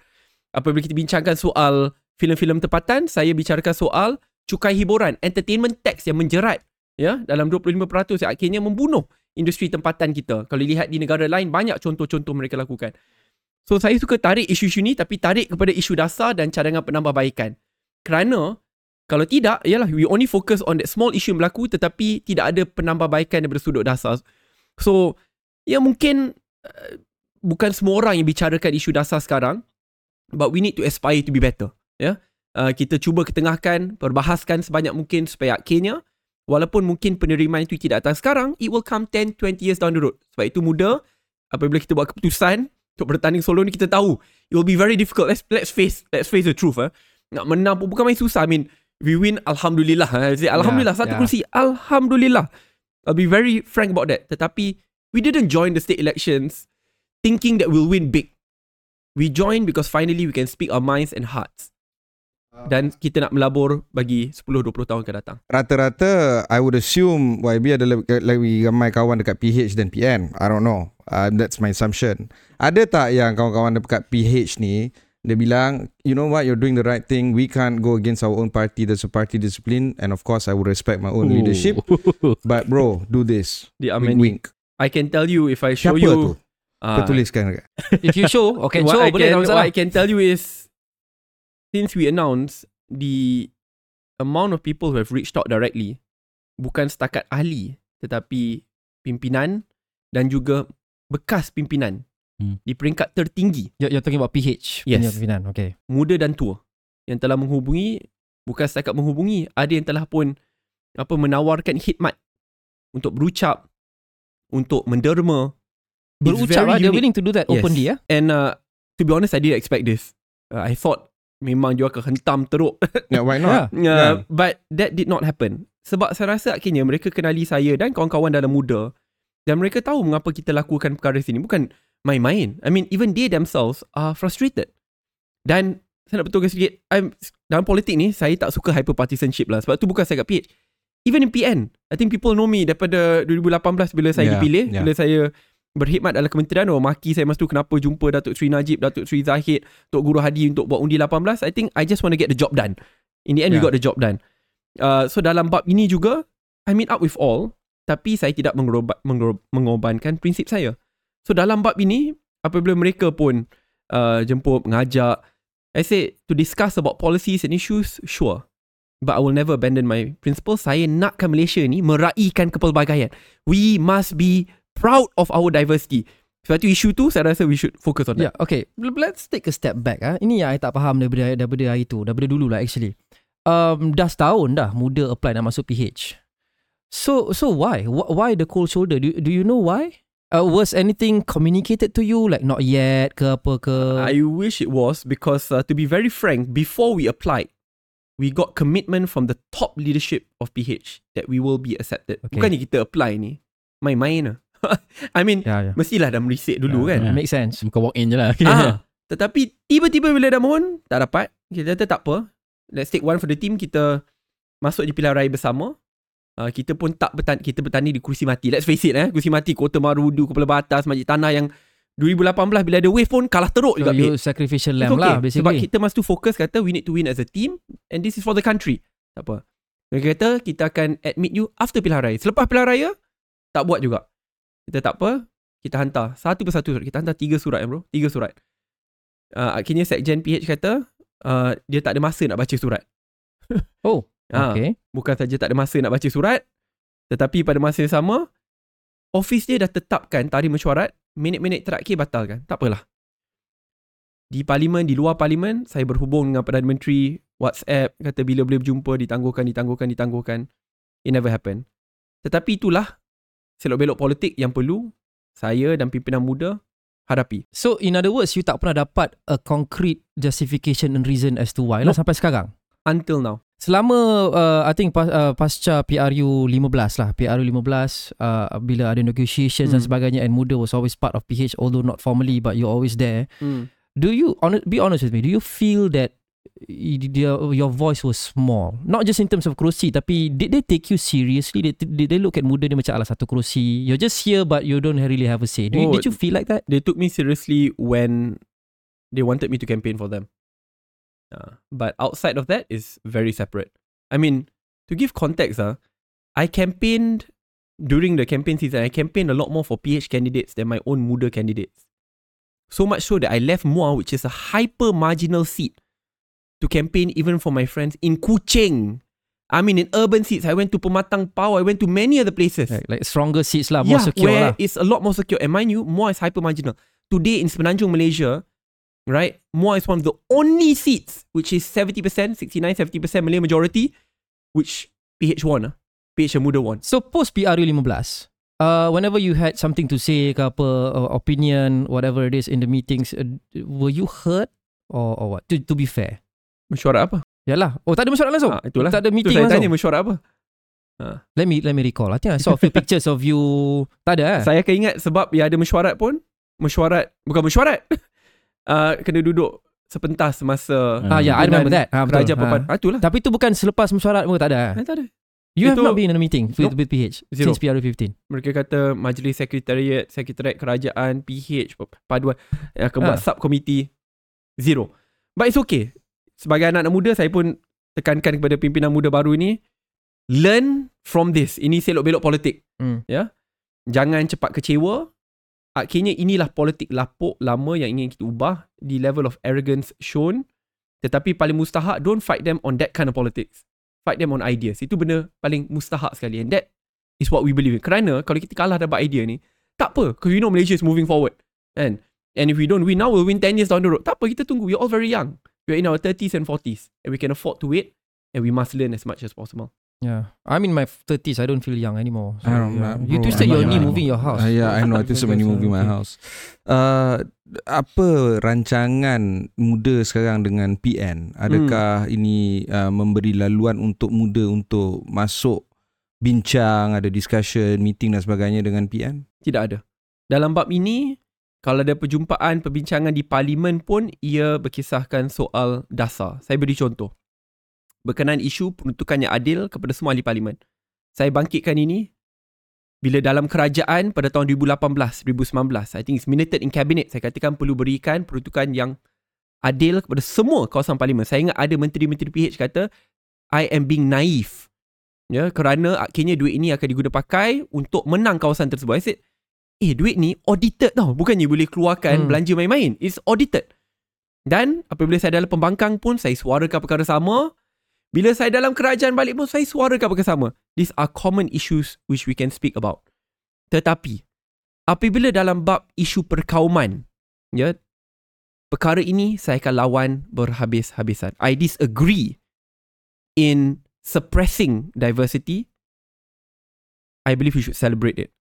Apabila kita bincangkan soal filem-filem tempatan, saya bicarakan soal cukai hiburan, entertainment tax yang menjerat ya dalam 25% yang akhirnya membunuh industri tempatan kita. Kalau lihat di negara lain banyak contoh-contoh mereka lakukan. So saya suka tarik isu-isu ni tapi tarik kepada isu dasar dan cadangan penambahbaikan. Kerana kalau tidak, ialah we only focus on that small issue yang berlaku tetapi tidak ada penambahbaikan daripada sudut dasar. So, ya mungkin uh, bukan semua orang yang bicarakan isu dasar sekarang but we need to aspire to be better. Ya. Uh, kita cuba ketengahkan, perbahaskan sebanyak mungkin supaya akhirnya walaupun mungkin penerimaan itu tidak datang sekarang, it will come 10, 20 years down the road. Sebab itu muda, apabila kita buat keputusan untuk bertanding solo ni kita tahu it will be very difficult. Let's let's face let's face the truth. Eh. Nak menang pun bukan main susah. I mean, we win alhamdulillah. Eh. Alhamdulillah satu yeah. kursi. Alhamdulillah. I'll be very frank about that. Tetapi we didn't join the state elections thinking that we'll win big. We joined because finally we can speak our minds and hearts. Dan kita nak melabur bagi 10-20 tahun akan datang. Rata-rata I would assume YB ada lebih, lebih ramai kawan dekat PH dan PN. I don't know. Uh, that's my assumption. Ada tak yang kawan-kawan dekat PH ni dia bilang, you know what, you're doing the right thing. We can't go against our own party. There's a party discipline. And of course, I would respect my own leadership. But bro, do this. Di Wink, wink. I can tell you if I show Siapa you tu? Ah, Kau tuliskan dekat. If you show, okay, what show I boleh can, what. I can tell you is since we announced the amount of people who have reached out directly bukan setakat ahli tetapi pimpinan dan juga bekas pimpinan Hmm. di peringkat tertinggi You're, you're talking about PH Yes. punya pimpinan. Okay. muda dan tua yang telah menghubungi bukan setakat menghubungi ada yang telah pun apa menawarkan khidmat untuk berucap untuk menderma Berucap lah, they're willing to do that Yes. openly ya. and uh, to be honest I didn't expect this uh, I thought memang dia akan hentam teruk Yeah, why not? Yeah. Uh, Yeah. But that did not happen. Sebab saya rasa akhirnya mereka kenali saya dan kawan-kawan dalam muda dan mereka tahu mengapa kita lakukan perkara sini. Bukan main-main. I mean, even they themselves are frustrated. Dan saya nak betulkan sikit, I'm, dalam politik ni, saya tak suka hyper partisanship lah. Sebab tu bukan saya kat PH. even in PN, I think people know me daripada 2018 bila saya Yeah, dipilih, yeah. bila saya berkhidmat dalam kementerian, orang maki saya masa tu kenapa jumpa Datuk Sri Najib, Datuk Sri Zahid, Tok Guru Hadi untuk buat undi 18. I think I just want to get the job done. In the end, we Yeah. got the job done. Uh, so dalam bab ini juga, I meet up with all, tapi saya tidak mengerob, mengorbankan prinsip saya. So dalam bab ini, apabila mereka pun uh, jemput, mengajak, I say to discuss about policies and issues, sure. But I will never abandon my principles. Saya nakkan Malaysia ni meraihkan kepelbagaian. We must be proud of our diversity. Sebab tu isu tu saya rasa we should focus on Yeah, that. okay. L- Let's take a step back. Ah, Ini yang I tak faham daripada, daripada hari tu. Daripada dulu lah actually. Um, dah setahun dah muda apply nak masuk PH. So so why? Wh- Why the cold shoulder? Do, do you know why? Uh, was anything communicated to you like not yet ke apa ke? I wish it was because uh, to be very frank, before we applied, we got commitment from the top leadership of PH that we will be accepted. Okay. Bukannya kita apply ni, main-main lah. I mean, yeah, yeah. mestilah dah merisik dulu yeah, kan. yeah. Make sense. Bukan walk in je lah. Ah, tetapi tiba-tiba bila dah mohon, tak dapat. Kita kata tak apa. Let's take one for the team. Kita masuk di pilihan raya bersama. Uh, kita pun tak bertanding, kita bertanding di kursi mati. Let's face it eh. Kursi mati Kota Marudu, Kepala Batas, Majid Tanah yang 2018 bila ada wave pun kalah teruk So juga. you sacrificial lamb okay. lah Sebab basically. kita must to fokus kata we need to win as a team and this is for the country. Tak apa. Mereka kata kita akan admit you after pilihan raya. Selepas pilihan raya, tak buat juga. Kita tak apa, kita hantar satu persatu surat. Kita hantar tiga surat bro. Tiga surat. Uh, akhirnya Sekjen PH kata uh, dia tak ada masa nak baca surat. Oh, Ah, okay. Bukan saja tak ada masa nak baca surat, tetapi pada masa yang sama, office dia dah tetapkan tarikh mesyuarat, minit-minit terakhir batalkan. Tak apalah. Di parlimen, di luar parlimen, saya berhubung dengan Perdana Menteri, WhatsApp, kata bila boleh berjumpa, ditangguhkan, ditangguhkan, ditangguhkan. It never happened. Tetapi itulah selok-belok politik yang perlu saya dan pimpinan muda hadapi. So in other words, you tak pernah dapat a concrete justification and reason as to why lah No. sampai sekarang. Until now. Selama uh, I think pas, uh, pasca PRU 15 lah PRU 15 uh, bila ada negotiations dan Hmm. sebagainya and Muda was always part of PH although not formally but you're always there do you be honest with me do you feel that your voice was small not just in terms of kerusi tapi did they take you seriously did, did they look at Muda ni macam alah satu kerusi you're just here but you don't really have a say do you, Oh, did you feel like that they took me seriously when they wanted me to campaign for them. Uh, but outside of that is very separate. I mean, to give context, uh, I campaigned during the campaign season. I campaigned a lot more for PH candidates than my own Muda candidates. So much so that I left Muar, which is a hyper marginal seat, to campaign even for my friends in Kuching. I mean, in urban seats, I went to Pematang Pau. I went to many other places like, like stronger seats lah more secure where lah it's a lot more secure. And mind you, Muar is hyper marginal. Today in Semenanjung, Malaysia, right, Muar is one of the only seats which is 70%, 69, 70% Malay majority, which PH won. ah. PH yang muda won. So post PRU 15 uh, Whenever you had something to say ke apa uh, Opinion Whatever it is In the meetings uh, Were you hurt Or, or what to, to be fair Mesyuarat apa? Yalah Oh tak ada mesyuarat langsung Ah, itulah. Tak ada meeting saya langsung tanya mesyuarat apa? Let me let me recall I think I saw a few pictures of you Tak ada eh Saya akan ingat sebab ya ada mesyuarat pun, mesyuarat, bukan mesyuarat. uh, kena duduk sepentas masa Ah, yeah, I remember that. Betul. Kerajaan Perpan. Ah, itulah. Tapi tu bukan selepas mesyuarat pun tak ada. Eh, tak ada. You have Itu- not been in a meeting with, Nope. with PH Zero. since PRU 15. Mereka kata majlis sekretariat, sekretariat kerajaan, PH, paduan yang akan buat Ah. subkomiti zero. But it's okay. Sebagai anak-anak muda saya pun tekankan kepada pimpinan muda baru ini learn from this. Ini selok belok politik. Hmm. Ya. Jangan cepat kecewa. Akhirnya inilah politik lapuk lama yang ingin kita ubah di level of arrogance shown. Tetapi paling mustahak don't fight them on that kind of politics. Fight them on ideas. Itu benda paling mustahak sekali and that is what we believe in. Kerana kalau kita kalah dapat idea ni, tak apa. Because we know Malaysia is moving forward. And and if we don't win now, we'll win 10 years down the road. Tak apa, kita tunggu. We're all very young. We're in our 30s and 40s. And we can afford to wait. And we must learn as much as possible. Yeah. I'm in my 30s. I don't feel young anymore. So, I don't yeah. know, You bro. twisted your knee moving your house. Uh, yeah, I know. I think so many movie my house. Uh, apa rancangan muda sekarang dengan PN? Adakah ini uh, memberi laluan untuk muda untuk masuk bincang, ada discussion, meeting dan sebagainya dengan PN? Tidak ada. Dalam bab ini, kalau ada perjumpaan, perbincangan di parlimen pun, ia berkisahkan soal dasar. Saya beri contoh. Berkenaan isu peruntukan yang adil kepada semua ahli parlimen. saya bangkitkan ini bila dalam kerajaan pada tahun 2018, 2019, I think it's minuted in cabinet, saya katakan perlu berikan peruntukan yang adil kepada semua kawasan parlimen. Saya ingat ada menteri-menteri PH kata, I am being naive. Ya, kerana akhirnya duit ini akan digunakan pakai untuk menang kawasan tersebut. I said, eh duit ni audited tau. Bukannya boleh keluarkan Hmm. belanja main-main. It's audited. Dan apabila saya dalam pembangkang pun, saya suarakan perkara sama. Bila saya dalam kerajaan balik pun, saya suarakan perkara sama. These are common issues which we can speak about. Tetapi, apabila dalam bab isu perkauman, ya, perkara ini saya akan lawan berhabis-habisan. I disagree in suppressing diversity. I believe we should celebrate it.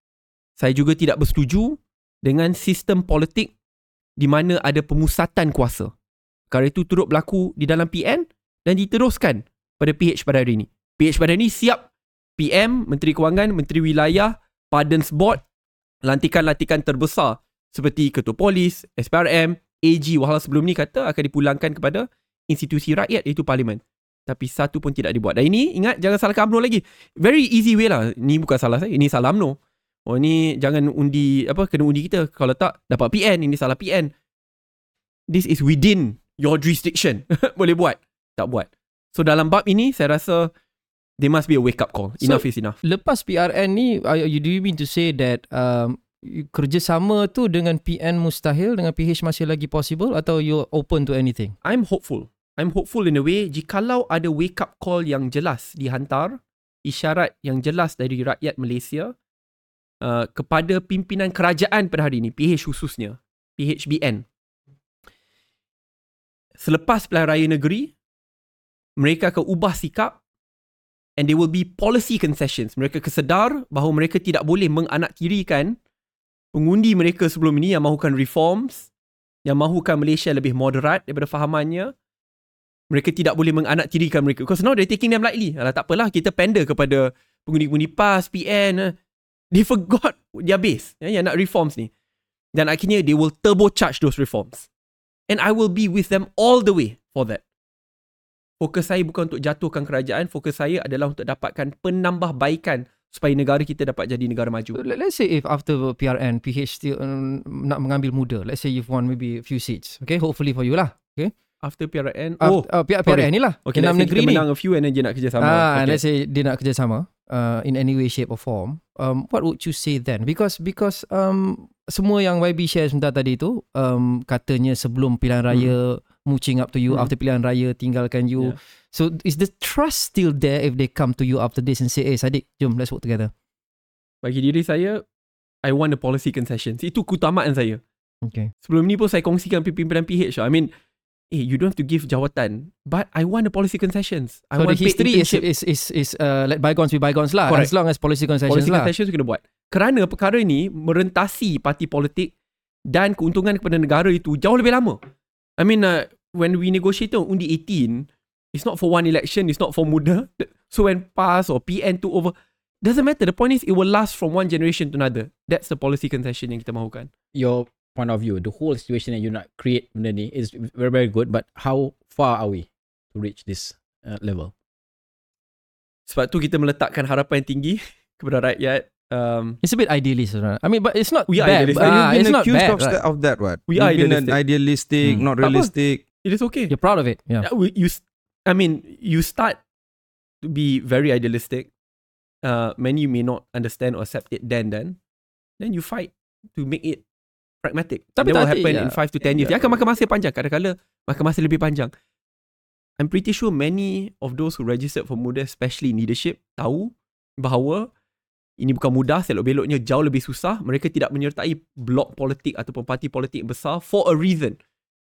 Saya juga tidak bersetuju dengan sistem politik di mana ada pemusatan kuasa. Perkara itu turut berlaku di dalam PN dan diteruskan pada PH pada hari ini. PH pada hari ini siap PM, Menteri Kewangan, Menteri Wilayah, Pardons Board, lantikan-lantikan terbesar seperti Ketua Polis, SPRM, AG wahala sebelum ni kata akan dipulangkan kepada institusi rakyat iaitu Parlimen. Tapi satu pun tidak dibuat. Dan ini ingat jangan salahkan UMNO lagi. Very easy way lah. Ini bukan salah saya, ini salah UMNO. Oh ni jangan undi apa kena undi kita. Kalau tak dapat PN, ini salah PN. This is within your jurisdiction. Boleh buat. Tak buat. So dalam bab ini saya rasa there must be a wake up call. So- Enough is enough. Lepas PRN ni, you do you mean to say that um, kerjasama tu dengan PN mustahil, dengan PH masih lagi possible atau you open to anything? I'm hopeful. I'm hopeful in a way jikalau ada wake up call yang jelas dihantar, isyarat yang jelas dari rakyat Malaysia uh, kepada pimpinan kerajaan pada hari ini, PH khususnya, PHBN. Selepas pilihan raya negeri, mereka akan ubah sikap and there will be policy concessions. Mereka kesedar bahawa mereka tidak boleh menganaktirikan pengundi mereka sebelum ini yang mahukan reforms, yang mahukan Malaysia lebih moderat daripada fahamannya. Mereka tidak boleh menganaktirikan mereka. Because now they're taking them lightly. Alah, tak apalah, kita pander kepada pengundi-pengundi PAS, PN. They forgot their base ya, yang nak reforms ni. Dan akhirnya they will turbocharge those reforms. And I will be with them all the way for that. Fokus saya bukan untuk jatuhkan kerajaan. Fokus saya adalah untuk dapatkan penambahbaikan supaya negara kita dapat jadi negara maju. Let- Let's say if after PRN, PH still um, nak mengambil muda. Let's say you've won maybe a few seats. Okay, hopefully for you lah. After PRN, Oh, uh, P- sorry. PRN ni lah. okay, dalam let's say negeri kita ni. menang a few and then dia nak kerjasama. Ah, okay. let's say dia nak kerjasama uh, in any way, shape or form. Um, what would you say then? Because because um, semua yang YB share sebentar tadi tu um, katanya sebelum pilihan raya mooching up to you Hmm. after pilihan raya tinggalkan you. Yeah. So is the trust still there if they come to you after this and say, "Eh, Sadiq, jom let's work together." Bagi diri saya, I want the policy concessions. Itu keutamaan saya. Okay. Sebelum ni pun saya kongsikan pimpinan PH. I mean, eh, you don't have to give jawatan. But I want the policy concessions. I So the want paid history is is is is uh, let bygones be bygones lah. Correct. As long as policy concessions policy lah. concessions kena buat. Kerana perkara ini merentasi parti politik dan keuntungan kepada negara itu jauh lebih lama. I mean, uh, when we negotiate on undi 18, it's not for one election, it's not for muda. So when PAS or PN took over, doesn't matter. The point is it will last from one generation to another. That's the policy concession yang kita mahukan. Your point of view, the whole situation that you nak create benda ni is very very good. But how far are we to reach this uh, level? Sebab tu kita meletakkan harapan tinggi kepada rakyat. Um, It's a bit idealist, right? I mean, but it's not We are bad. idealist. But Ah, you've it's been not accused bad. of, right? of that, what? We you've are been an idealistic, idealistic. not realistic. it is okay. You're proud of it. Yeah. Yeah, we- you, s- I mean, you start to be very idealistic. Uh, many may not understand or accept it then, then. Then you fight to make it pragmatic. Tapi That will happen yeah. in 5 to 10 years. Dia akan makan masa panjang. Kadang-kadang makan masa lebih panjang. I'm pretty sure many of those who registered for muda, especially in leadership, tahu bahawa ini bukan mudah, selok-beloknya jauh lebih susah. Mereka tidak menyertai blok politik ataupun parti politik besar for a reason.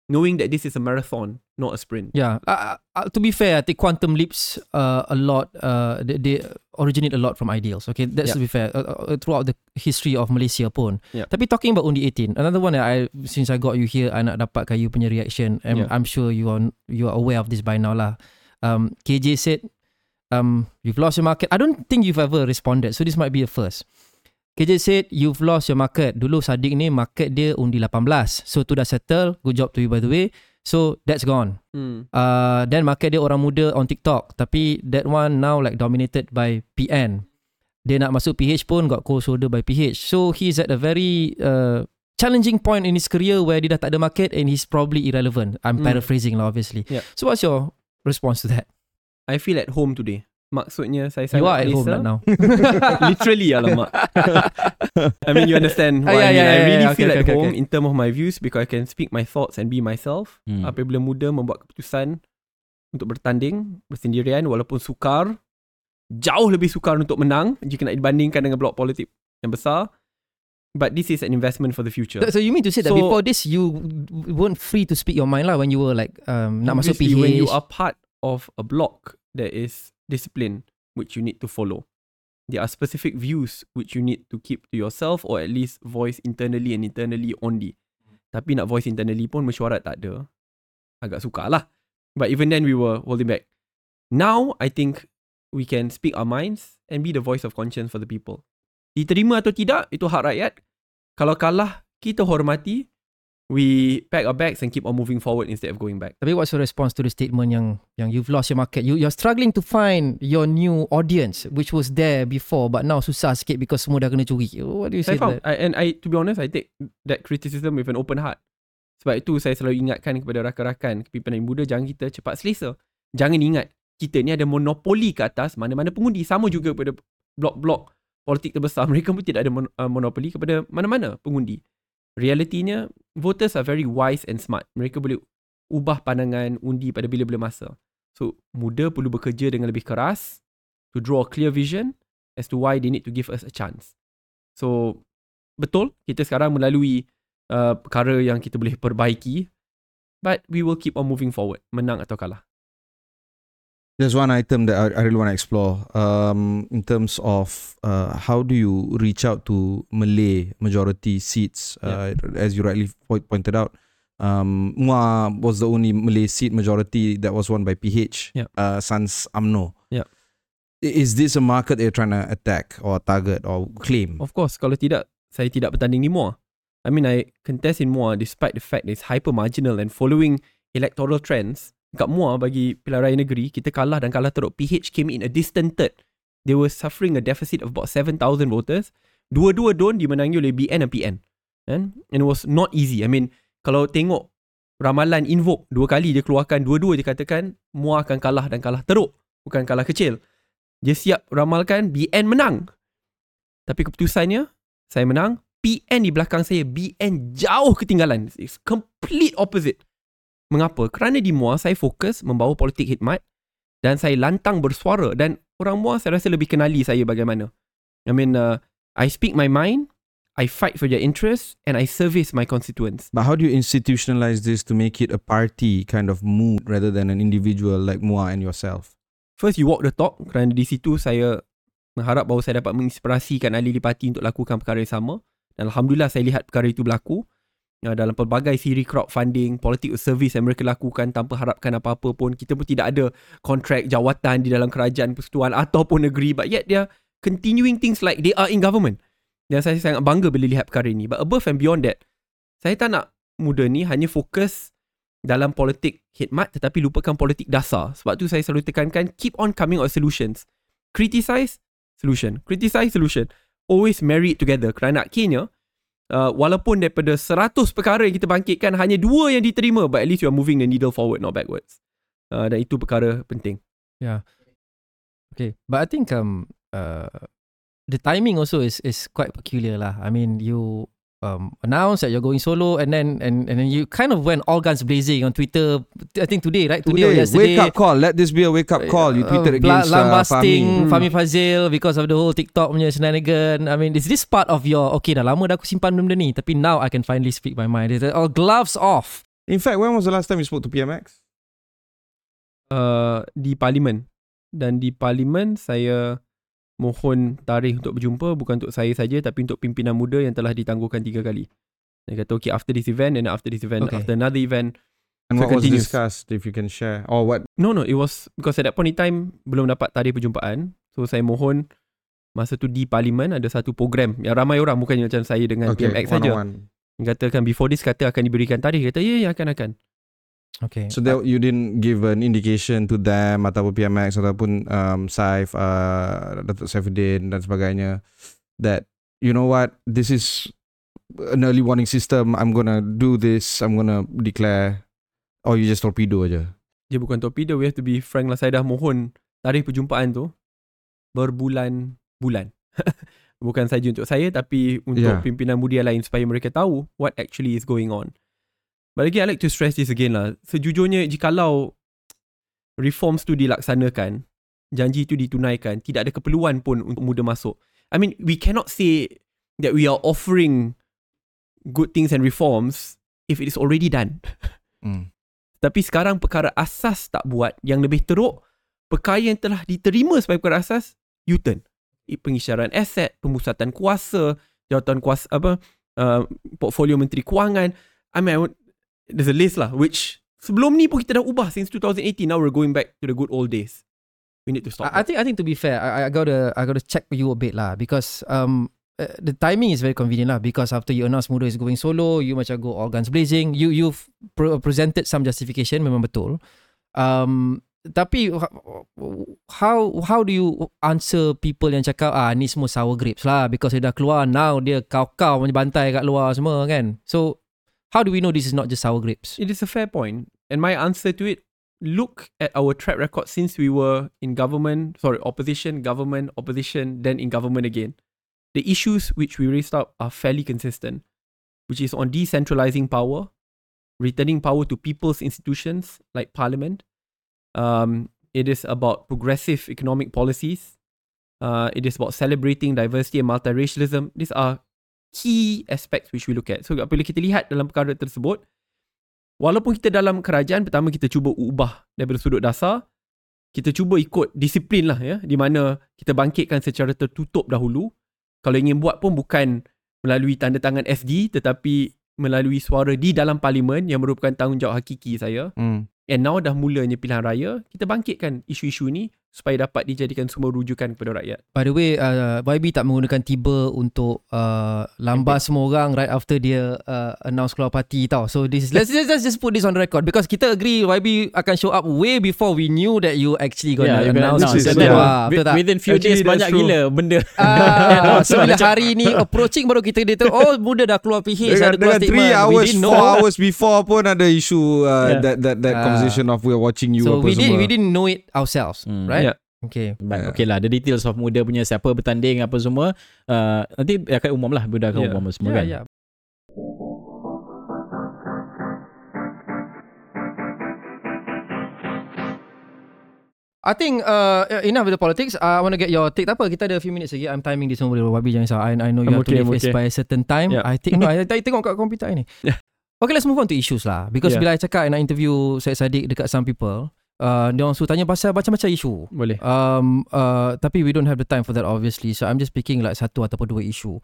Knowing that this is a marathon, not a sprint. Yeah. Uh, uh, to be fair, I think quantum leaps uh, a lot. Uh, they, they originate a lot from ideals. Okay, that's to Yeah. be fair. Uh, uh, throughout the history of Malaysia pun. Yeah. Tapi talking about Undi 18, another one that I since I got you here, I nak dapatkan you punya reaction. And Yeah. I'm sure you are you are aware of this by now lah. Um, KJ said, um, you've lost your market. I don't think you've ever responded, so this might be a first. KJ said you've lost your market. Dulu Sadiq ni market dia undi 18. So tu dah settle. Good job to you by the way. So that's gone. Hmm. Uh, then market dia orang muda on TikTok. Tapi that one now like dominated by PN. Dia nak masuk PH pun got cold shoulder by PH. So he's at a very uh, challenging point in his career where dia dah tak ada market and he's probably irrelevant. I'm Mm. paraphrasing lah obviously. Yeah. So what's your response to that? I feel at home today. Maksudnya saya you sangat are at home right now. Literally alamak. I mean you understand Ah, what yeah, I mean. yeah, I yeah, really yeah. feel Okay, at okay, home okay. in term of my views because I can speak my thoughts and be myself. Hmm. Apabila muda membuat keputusan untuk bertanding bersendirian walaupun sukar, jauh lebih sukar untuk menang jika nak dibandingkan dengan blok politik yang besar. But this is an investment for the future. So you mean to say that So- before this you weren't free to speak your mind lah when you were like um, nak masuk PH. when you are part of a block, there is discipline which you need to follow. There are specific views which you need to keep to yourself or at least voice internally and internally only. Tapi nak voice internally pun mesyuarat tak ada. Agak sukar lah. But even then we were holding back. Now I think we can speak our minds and be the voice of conscience for the people. Diterima atau tidak, itu hak rakyat. Kalau kalah, kita hormati. We pack our bags and keep on moving forward instead of going back. Tapi what's your response to the statement yang yang you've lost your market? You you're struggling to find your new audience which was there before but now susah sikit because semua dah kena curi. What do you say faham. that? I, and I, to be honest, I take that criticism with an open heart. Sebab itu saya selalu ingatkan kepada rakan-rakan pimpinan muda, jangan kita cepat selesa. Jangan ingat, kita ni ada monopoli ke atas mana-mana pengundi. Sama juga pada blok-blok politik terbesar. Mereka pun tidak ada mon- uh, monopoli kepada mana-mana pengundi. Realitinya, voters are very wise and smart. Mereka boleh ubah pandangan undi pada bila-bila masa. So, muda perlu bekerja dengan lebih keras to draw a clear vision as to why they need to give us a chance. So, betul kita sekarang melalui uh, perkara yang kita boleh perbaiki but we will keep on moving forward menang atau kalah There's one item that I, I really want to explore um, in terms of uh, how do you reach out to Malay majority seats, uh, as you rightly po- pointed out. Um, Mua was the only Malay seat majority that was won by PH, Yeah. uh, Sans Amno. Yeah. Is this a market they're trying to attack or target or claim? of course kalau tidak saya tidak bertanding di MUA I mean I contest in MUA despite the fact that it's hyper marginal and following electoral trends kat MUA bagi pilihan raya negeri kita kalah dan kalah teruk. PH came in a distant third. They were suffering a deficit of about 7,000 voters. Dua-dua don dimenangi oleh BN dan PN kan? and it was not easy. I mean kalau tengok ramalan invoke dua kali dia keluarkan dua-dua dia katakan MUA akan kalah dan kalah teruk bukan kalah kecil. Dia siap ramalkan BN menang. Tapi keputusannya saya menang. PN di belakang saya BN jauh ketinggalan. It's complete opposite mengapa? Kerana di MUA saya fokus membawa politik khidmat dan saya lantang bersuara dan orang MUA saya rasa lebih kenali saya bagaimana. I mean uh, I speak my mind I fight for their interests and I service my constituents. But how do you institutionalize this to make it a party kind of mood rather than an individual like Mua and yourself? First you walk the talk. Kerana di situ saya mengharap bahawa saya dapat menginspirasikan ahli-ahli parti untuk lakukan perkara yang sama. Dan Alhamdulillah saya lihat perkara itu berlaku uh, dalam pelbagai siri crowdfunding, political service yang mereka lakukan tanpa harapkan apa-apa pun. Kita pun tidak ada kontrak jawatan di dalam kerajaan persekutuan ataupun negeri but yet are continuing things like they are in government. Dan saya sangat bangga bila lihat perkara ini. But above and beyond that, saya tak nak muda ni hanya fokus dalam politik khidmat tetapi lupakan politik dasar. Sebab tu saya selalu tekankan keep on coming out solutions. Criticize, solution. Criticize, solution. Always marry together. Kerana akhirnya, uh, walaupun daripada 100 perkara yang kita bangkitkan, hanya dua yang diterima, but at least you are moving the needle forward, not backwards. Uh, dan itu perkara penting. Okay, but I think um uh the timing also is is quite peculiar lah. I mean, you um announce that you're going solo, and then and and then you kind of went all guns blazing on Twitter. I think today, right? Today, or yesterday. wake up call. Let this be a wake up call. You tweeted uh, against uh, lambasting Fahmi. Fahmi Fazil because of the whole TikTok punya shenanigan. I mean, is this part of your okay dah lama dah aku simpan benda ni tapi now I can finally speak my mind. Is it all gloves off? In fact, when was the last time you spoke to PMX? Uh, di parlimen. Dan di parlimen, saya mohon tarikh untuk berjumpa bukan untuk saya saja tapi untuk pimpinan muda yang telah ditangguhkan tiga kali. Dia kata, okay, after this event and after this event, Okay. after another event, And So what was continues. discussed, if you can share? Or what? No no it was because at that point in time belum dapat tarikh perjumpaan. So saya mohon masa tu di parlimen ada satu program yang ramai orang bukannya macam saya dengan PMX saja. one-on-one. Katakan before this kata akan diberikan tarikh kata ya ya akan akan. Okay. So that you didn't give an indication to them ataupun PMX ataupun um, Saif, uh, Datuk Saifuddin dan sebagainya that you know what this is an early warning system. I'm gonna do this. I'm gonna declare. Or you just torpedo aja. Dia bukan torpedo We have to be frank lah Saya dah mohon Tarikh perjumpaan tu Berbulan-bulan Bukan saja untuk saya Tapi untuk Yeah. pimpinan mudia lain Supaya mereka tahu What actually is going on But again I like to stress this again lah. Sejujurnya Jikalau Reforms tu dilaksanakan Janji tu ditunaikan Tidak ada keperluan pun Untuk muda masuk. I mean we cannot say That we are offering Good things and reforms If it is already done. Mm. Tapi sekarang perkara asas tak buat. Yang lebih teruk Perkara yang telah diterima sebagai perkara asas U-turn. Pengisyaraan aset Pemusatan kuasa Jawatan kuasa apa uh, Portfolio Menteri Kewangan. I mean I would, There's a list lah Which Sebelum ni pun kita dah ubah Since 2018 Now we're going back To the good old days We need to stop I, I think I think to be fair, I, I gotta I gotta check you a bit lah because um uh, the timing is very convenient lah because after you announce Muda is going solo, you macam go all guns blazing. You you've pre- presented some justification memang betul. Um tapi ha- how how do you answer people yang cakap ah ni semua sour grapes lah because dia dah keluar now dia kau-kau punya bantai kat luar semua kan. So how do we know this is not just sour grapes? It is a fair point. And my answer to it, look at our track record since we were in government, sorry, opposition, government, opposition, then in government again. The issues which we raised up are fairly consistent, which is on decentralizing power, returning power to people's institutions like parliament. Um, it is about progressive economic policies. Uh, it is about celebrating diversity and multiracialism. These are key aspects which we look at. So apabila kita lihat dalam perkara tersebut, walaupun kita dalam kerajaan, pertama kita cuba ubah daripada sudut dasar, kita cuba ikut disiplin lah ya, di mana kita bangkitkan secara tertutup dahulu. Kalau ingin buat pun bukan melalui tanda tangan SD, tetapi melalui suara di dalam parlimen yang merupakan tanggungjawab hakiki saya. Mm. And now dah mulanya pilihan raya, kita bangkitkan isu-isu ni supaya dapat dijadikan semua rujukan kepada rakyat. By the way, uh, YB tak menggunakan tiba untuk uh, lambas semua orang right after dia uh, announce keluar parti tau. So this is, let's, just, let's just put this on the record because kita agree YB akan show up way before we knew that you actually gonna Yeah, gonna announce. announce. this. And then, Ah, betul tak? Within few Actually, days banyak true. gila benda. Ah, so bila hari ni approaching baru kita dia tahu oh muda dah keluar PH Dengan, ada keluar dengan statement. three We hours, didn't four know. hours before pun ada isu uh, Yeah. that that that Ah. conversation of we're watching you So apa we did semua. we didn't know it ourselves, Hmm. right? Okay. But Yeah. okay lah, the details of muda punya siapa bertanding apa semua, uh, nanti akan umum lah, muda akan Yeah. umum semua Yeah, kan. yeah. I think uh, enough with the politics. Uh, I want to get your take. Tak apa, kita ada a few minutes lagi. I'm timing this one boleh Wabi jangan risau. I, I know you I'm have okay, to leave okay. by a certain time. Yeah. I think no, I, I tengok kat komputer ini. Yeah. Okay, let's move on to issues lah. Because Yeah. bila I cakap I nak interview Syed Saddiq dekat some people, uh, dia orang suruh tanya pasal macam-macam isu. Boleh. Um, uh, tapi we don't have the time for that obviously. So I'm just picking like satu ataupun dua isu.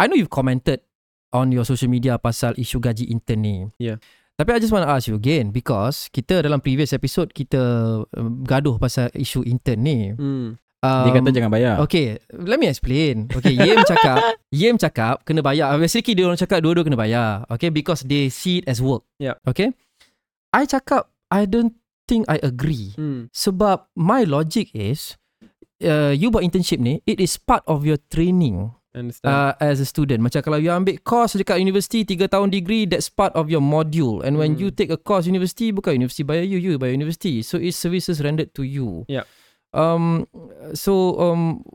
I know you've commented on your social media pasal isu gaji intern ni. Yeah. Tapi I just want to ask you again because kita dalam previous episode kita um, gaduh pasal isu intern ni. Hmm. Um, Dia kata jangan bayar. Okay, let me explain. Okay, Yem cakap, Yem cakap kena bayar. Basically dia orang cakap dua-dua kena bayar. Okay, because they see it as work. Yeah. Okay. I cakap I don't think I agree. Hmm. Sebab my logic is uh, you buat internship ni it is part of your training uh, as a student. Macam kalau you ambil course dekat university 3 tahun degree that's part of your module. And when Hmm. you take a course university bukan university bayar you, you bayar university. So it's services rendered to you. Yeah. Um so um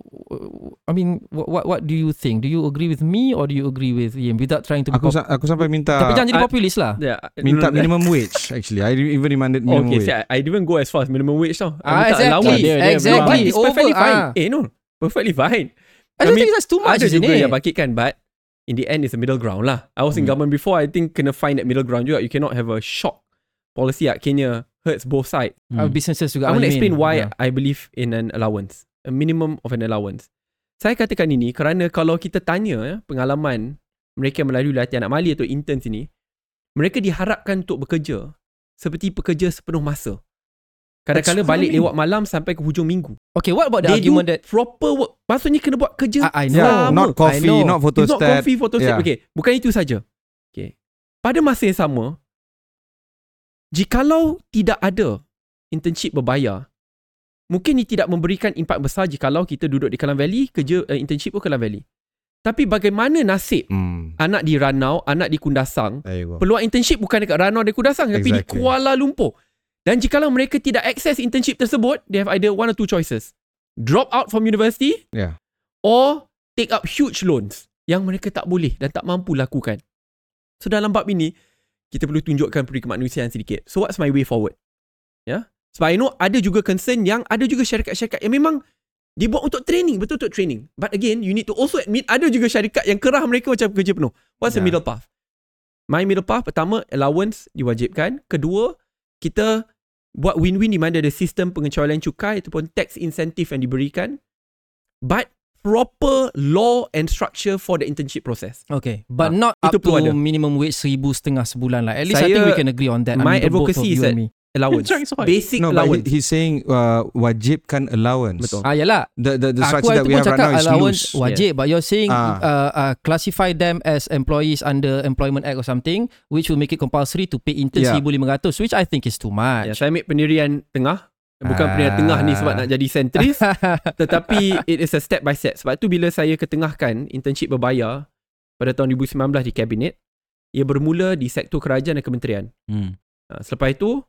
I mean what what do you think? Do you agree with me or do you agree with Yim without trying to be Aku pop- sa- aku sampai minta Tapi jangan jadi I- populis lah. Yeah. minta No, no, no. minimum wage actually. I even demanded minimum Okay, wage. see, I, I didn't go as far as minimum wage tau. I Ah, minta exactly. allowance. Dia- dia exactly. It's perfectly Over, fine. ah. Eh no, perfectly fine. I, I don't mean, think that's too much, Ada isn't juga it? yang bangkitkan but in the end it's a middle ground lah. I was in Hmm. government before I think kena find that middle ground juga. You cannot have a shock policy akhirnya hurts both sides. Uh, Hmm. businesses juga. I want to explain why Yeah. I believe in an allowance. A minimum of an allowance. Saya katakan ini kerana kalau kita tanya ya, pengalaman mereka melalui latihan anak mali atau intern sini, mereka diharapkan untuk bekerja seperti pekerja sepenuh masa. Kadang-kadang balik lewat malam sampai ke hujung minggu. Okay, what about the They do argument that proper work. Maksudnya kena buat kerja I, I know. Yeah, sama. not I coffee, know. not photo It's not coffee photo Yeah. yeah. Okay, bukan itu saja. Okay. Pada masa yang sama, jikalau tidak ada internship berbayar, mungkin ini tidak memberikan impak besar jikalau kita duduk di Klang Valley, kerja uh, internship pun Klang Valley. Tapi bagaimana nasib Hmm. anak di Ranau, anak di Kundasang, peluang internship bukan dekat Ranau dan Kundasang tapi di Exactly. Kuala Lumpur. Dan jikalau mereka tidak akses internship tersebut, they have either one or two choices. Drop out from university Yeah. or take up huge loans yang mereka tak boleh dan tak mampu lakukan. So dalam bab ini, kita perlu tunjukkan peri kemanusiaan sedikit. So what's my way forward? Ya. Yeah? Sebab I know ada juga concern yang ada juga syarikat-syarikat yang memang dibuat untuk training, betul untuk training. But again, you need to also admit ada juga syarikat yang kerah mereka macam kerja penuh. What's the Yeah. middle path? My middle path pertama allowance diwajibkan, kedua kita buat win-win di mana ada sistem pengecualian cukai ataupun tax incentive yang diberikan but proper law and structure for the internship process. Okay, but Ah, not up itu to ada. minimum wage seribu setengah sebulan lah. At least I Saya- think we can agree on that. my I mean, advocacy is that-. Allowance. Basic No, but allowance. he, he's saying uh, wajibkan allowance. Betul. Ah, yalah. The the, the Aku structure that itu we have right now is allowance loose. wajib, but you're saying Ah. uh, uh, classify them as employees under Employment Act or something, which will make it compulsory to pay intern Yeah. 1,500, which I think is too much. saya ambil pendirian tengah. Bukan Ah. pendirian tengah ni sebab nak jadi sentris. tetapi it is a step by step. Sebab tu bila saya ketengahkan internship berbayar pada tahun 2019 di kabinet, ia bermula di sektor kerajaan dan kementerian. Hmm. Ha, selepas itu,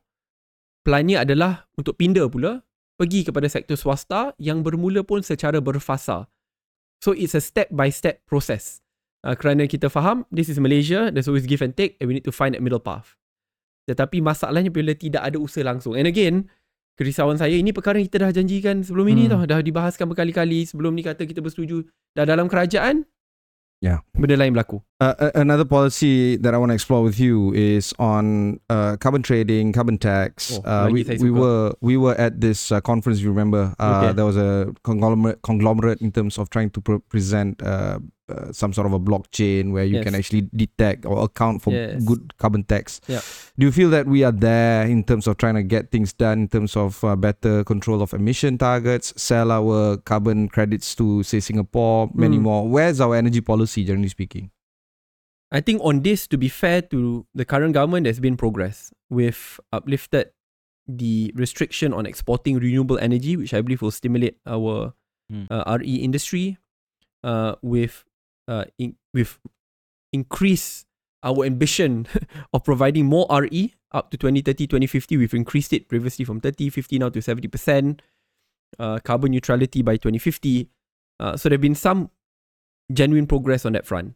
plannya adalah untuk pindah pula pergi kepada sektor swasta yang bermula pun secara berfasa. So it's a step by step process. Uh, kerana kita faham this is Malaysia, there's always give and take and we need to find that middle path. Tetapi masalahnya bila tidak ada usaha langsung. And again, kerisauan saya ini perkara yang kita dah janjikan sebelum ini Hmm. tau. Dah dibahaskan berkali-kali sebelum ni kata kita bersetuju. Dah dalam kerajaan, Yeah. benda lain berlaku. Uh, a- another policy that I want to explore with you is on uh, carbon trading, carbon tax. Oh, uh, we, we were we were at this uh, conference. You remember? Uh, Okay. There was a conglomerate conglomerate in terms of trying to pre- present uh, uh, some sort of a blockchain where you Yes. can actually detect or account for Yes. good carbon tax. Yeah. Do you feel that we are there in terms of trying to get things done in terms of uh, better control of emission targets, sell our carbon credits to say Singapore, many Hmm. more? Where's our energy policy, generally speaking? I think on this, to be fair to the current government, there's been progress. We've uplifted the restriction on exporting renewable energy, which I believe will stimulate our Hmm. uh, RE industry. Uh, with uh, in, with increase our ambition of providing more RE up to 2030, 2050. We've increased it previously from 30, 50 now to 70%. Uh, carbon neutrality by 2050. Uh, so there have been some genuine progress on that front.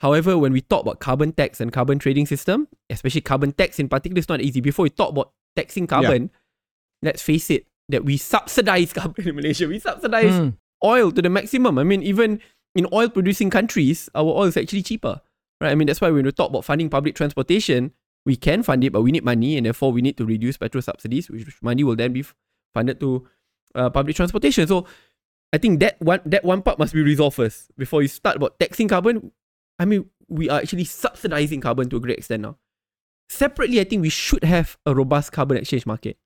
However, when we talk about carbon tax and carbon trading system, especially carbon tax in particular, it's not easy. Before we talk about taxing carbon, let's face it, that we subsidize carbon in Malaysia. We subsidize Hmm. oil to the maximum. I mean, even in oil producing countries, our oil is actually cheaper. Right? I mean, that's why when we talk about funding public transportation, we can fund it, but we need money, and therefore we need to reduce petrol subsidies, which money will then be funded to uh, public transportation. So I think that one that one part must be resolved first before you start about taxing carbon. I mean, we are actually subsidizing carbon to a great extent now. Separately, I think we should have a robust carbon exchange market.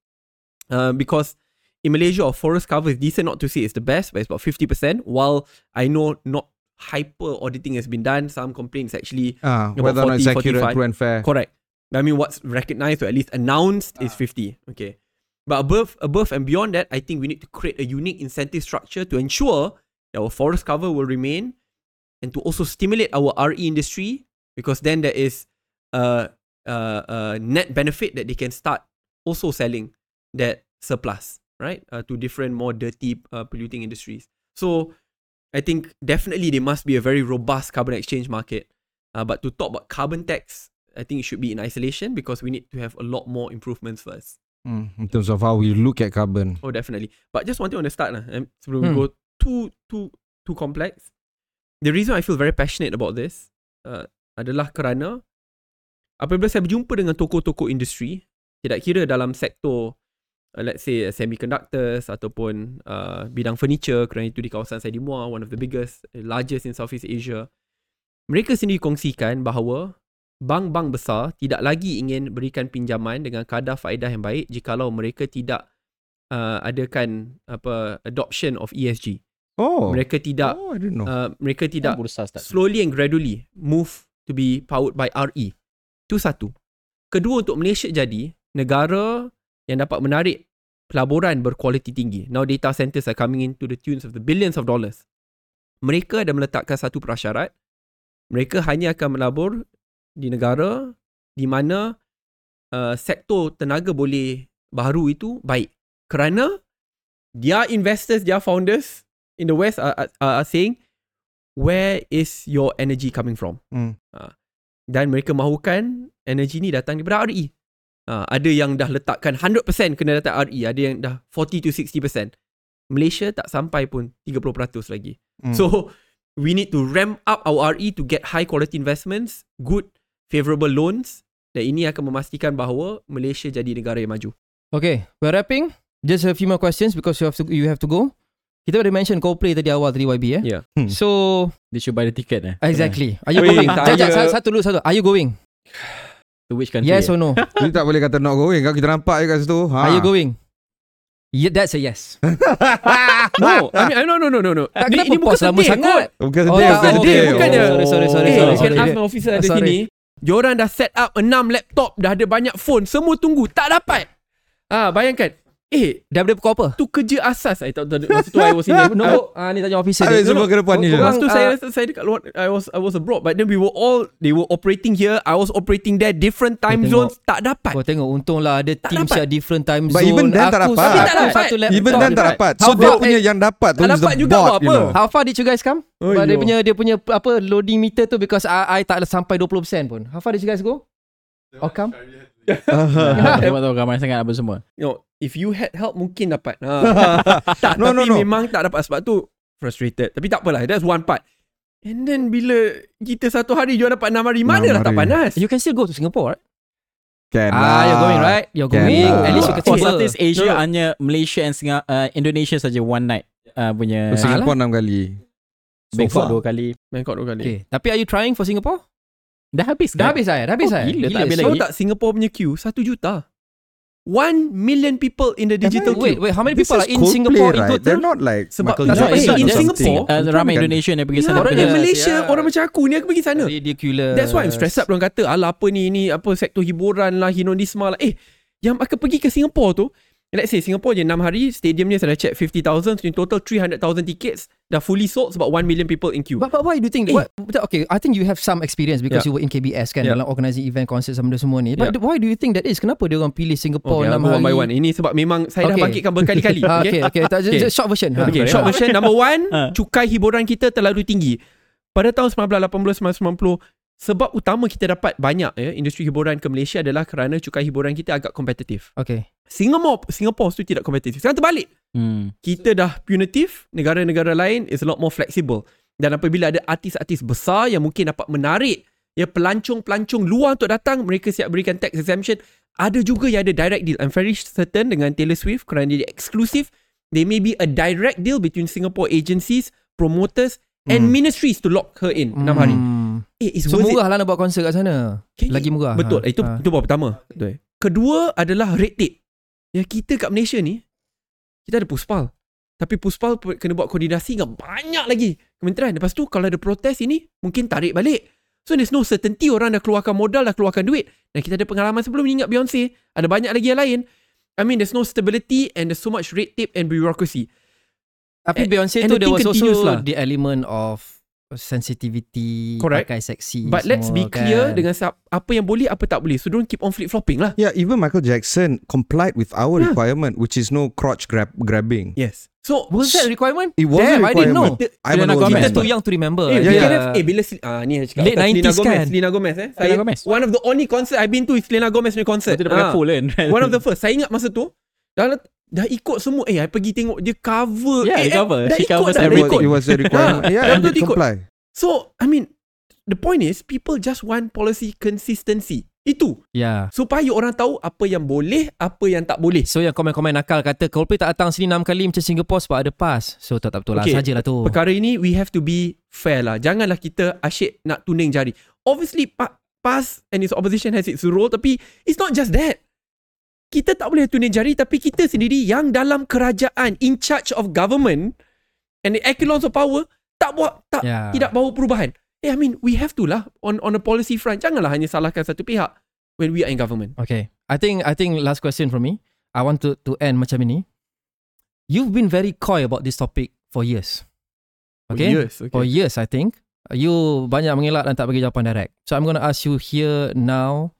Uh, because in Malaysia, our forest cover is decent, not to say it's the best, but it's about 50%. While I know not hyper auditing has been done, some complaints actually Ah, About whether or not it's 40, accurate, true and fair. Correct. I mean, what's recognized or at least announced is 50. Okay. But above, above and beyond that, I think we need to create a unique incentive structure to ensure that our forest cover will remain and to also stimulate our RE industry because then there is a, a, a net benefit that they can start also selling that surplus, right? Uh, to different, more dirty, uh, polluting industries. So I think definitely there must be a very robust carbon exchange market. Uh, but to talk about carbon tax, I think it should be in isolation because we need to have a lot more improvements first. Mm, in terms of how we look at carbon. Oh, definitely. But just one thing on the start, lah, um, sebelum we Hmm. go too too too complex. The reason I feel very passionate about this uh, adalah kerana apabila saya berjumpa dengan tokoh-tokoh industri, tidak kira dalam sektor uh, let's say uh, semiconductors ataupun uh, bidang furniture kerana itu di kawasan saya di Muar, one of the biggest, uh, largest in Southeast Asia. Mereka sendiri kongsikan bahawa bank-bank besar tidak lagi ingin berikan pinjaman dengan kadar faedah yang baik jikalau mereka tidak uh, adakan apa adoption of ESG. Oh, Mereka tidak oh, I didn't know. uh, mereka tidak slowly and gradually move to be powered by RE. Itu satu. Kedua untuk Malaysia jadi negara yang dapat menarik pelaburan berkualiti tinggi. Now data centers are coming into the tunes of the billions of dollars. Mereka ada meletakkan satu prasyarat. Mereka hanya akan melabur di negara di mana uh, sektor tenaga boleh baru itu baik. Kerana their investors, their founders in the West are, are, are saying, where is your energy coming from? Hmm. Uh, dan mereka mahukan energi ni datang daripada RE. Uh, ada yang dah letakkan 100% kena datang RE, ada yang dah 40 to 60%. Malaysia tak sampai pun 30% lagi. Hmm. So we need to ramp up our RE to get high quality investments, good favorable loans dan ini akan memastikan bahawa Malaysia jadi negara yang maju. Okay, we're wrapping. Just a few more questions because you have to you have to go. Kita ada mention Coldplay tadi awal tadi YB eh. Yeah. Hmm. So They should buy the ticket eh. exactly. Are you going? ada- satu dulu satu. Are you going? To which country? Yes or no? Kita tak boleh kata not going Kalau kita nampak je kat situ ha. Are you going? Yeah, that's a yes. No, I mean, no, no, no, no, no. Tak Ni- kenapa ini bukan sedih sangat? Bukan Oh, sedih tak, bukan oh, sedih okay, bukannya. Oh. Sorry, sorry, sorry, Eh, sorry, sorry. ask my officer ada Sorry. sini. Diorang dah set up 6 laptop, dah ada banyak phone, semua tunggu, tak dapat. Ah, bayangkan. Eh, Dah boleh pukul apa? tu kerja asas. I tak tahu masa tu I was in there. No, ah ni tanya officer dia. semua ke depan ni. Masa tu Korang, saya ah, rasa saya dekat luar I was I was abroad but then we were all they were operating here I was operating there different time Kau tengok. zones tak dapat Kau tengok untunglah ada Tak team siap different time But zone. even then tak dapat. satu- Tak dapat. Satu laptop. Even then tak dapat So How dia punya yang dapat tu is the dapat juga bot you apa? know How far did you guys come? Oh, But dia punya dia punya apa loading meter tu because I, I tak sampai 20% pun. How far did you guys go? Or come? Tengok tahu ramai sangat apa semua. you know, if you had help mungkin dapat ha. tak No, tapi no, no. memang tak dapat sebab tu frustrated tapi tak apalah that's one part and then bila kita satu hari jual dapat 6 hari mana lah tak panas You can still go to Singapore, right? Can Ah, lah. you're going, right? You're Can going. lah. At least you For can Southeast Asia No, hanya Malaysia and Singa- uh, Indonesia saja one night uh, punya Singapore enam kali Bangkok far. dua kali. Bangkok dua kali Okay. Tapi are you trying for Singapore? Dah habis Dah kan? habis saya. Dah habis Oh, saya. gila, tak habis so lagi. tak Singapore punya queue 1 juta 1 million people in the digital Wait, queue wait. How many people are in Coldplay, Singapore in right? total? They're not like Sebab- Michael Jackson eh, in. Singapore, Uh, ramai Kan? Indonesian yang pergi sana. Orang Orang di Malaysia yeah. Orang macam aku ni Aku pergi sana Ridiculous. That's why I'm stressed up Diorang kata Alah apa ni Ni apa sektor hiburan lah Hinonisma lah Eh Yang akan pergi ke Singapore tu Let's say Singapore je 6 hari Stadium ni saya dah check 50,000 So in total 300,000 tickets Dah fully sold Sebab 1 million people in queue But, but why do you think Eh. what, okay I think you have some experience because Yeah. you were in KBS kan Yeah. dalam organising event concert sama semua ni but Yeah. why do you think that is kenapa dia orang pilih Singapore Okay, I'll enam go one hari by one Ini sebab memang Saya dah Okay. bangkitkan berkali-kali okay okay, Okay. just short version ha. Okay, Okay. short version Number one Ah. Cukai hiburan kita terlalu tinggi Pada tahun 1980-1990 Sebab utama kita dapat banyak ya, Industri hiburan ke Malaysia adalah Kerana cukai hiburan kita agak kompetitif okay Singapore Singapore tu tidak kompetitif Sekarang terbalik Hmm. kita dah punitive, negara-negara lain is a lot more flexible. Dan apabila ada artis-artis besar yang mungkin dapat menarik ya pelancong-pelancong luar untuk datang, mereka siap berikan tax exemption. Ada juga yang ada direct deal. I'm very certain dengan Taylor Swift kerana dia exclusive. There may be a direct deal between Singapore agencies, promoters and Hmm. ministries to lock her in 6 hari. Eh, it's So worth it. murah lah nak buat konsert kat sana Okay. Lagi murah Betul. Ha. Itu Ha. itu bahawa pertama. Betul. Kedua adalah red tape. Ya kita kat Malaysia ni kita ada puspal. Tapi puspal pu- kena buat koordinasi dengan banyak lagi kementerian. Lepas tu kalau ada protes ini mungkin tarik balik. So there's no certainty orang dah keluarkan modal, dah keluarkan duit. Dan kita ada pengalaman sebelum ni ingat Beyonce. Ada banyak lagi yang lain. I mean there's no stability and there's so much red tape and bureaucracy. Tapi Beyonce and tu the there was also lah. the element of sensitivity Correct. pakai seksi But let's be semua clear kan. dengan sa- apa yang boleh, apa tak boleh. So don't keep on flip-flopping lah. Yeah, even Michael Jackson complied with our Yeah. requirement, which is no crotch grab grabbing. Yes. So Was that a requirement? It was Damn, a I didn't know. requirement. Selena Gomez. man. Kita too young to remember. Eh, Yeah, yeah, yeah. eh bila ah ni cakap Late Selena 90s Gomez, kan? Selena Gomez eh. Saya Gomez. one of the only concert I've been to is Selena Gomez concert. Itu dia pakai Ah, full kan. One of the first. Saya ingat masa tu dah dah ikut semua. Eh, I pergi tengok dia cover. Yeah, eh, dia cover. Dah She ikut dah. Ikut. it was a requirement. Ah, yeah, and comply. So, I mean, the point is people just want policy consistency. Itu. Yeah. Supaya orang tahu apa yang boleh, apa yang tak boleh. So yang komen-komen nakal kata Coldplay tak datang sini 6 kali macam Singapore sebab ada PAS. So tak, tak betul lah Okay, sajalah tu. Perkara ini we have to be fair lah. Janganlah kita asyik nak tuning jari. Obviously pa- PAS and its opposition has its role tapi it's not just that. Kita tak boleh tuning jari tapi kita sendiri yang dalam kerajaan in charge of government and the echelons of power tak buat tak Yeah. tidak bawa perubahan. Eh I mean we have to lah on on a policy front. Janganlah hanya salahkan satu pihak. when we are in government. Okay. I think I think last question from me. I want to to end macam ini. You've been very coy about this topic for years. Okay. For years. Okay. For years, I think. You banyak mengelak dan tak bagi jawapan direct. So I'm going to ask you here now.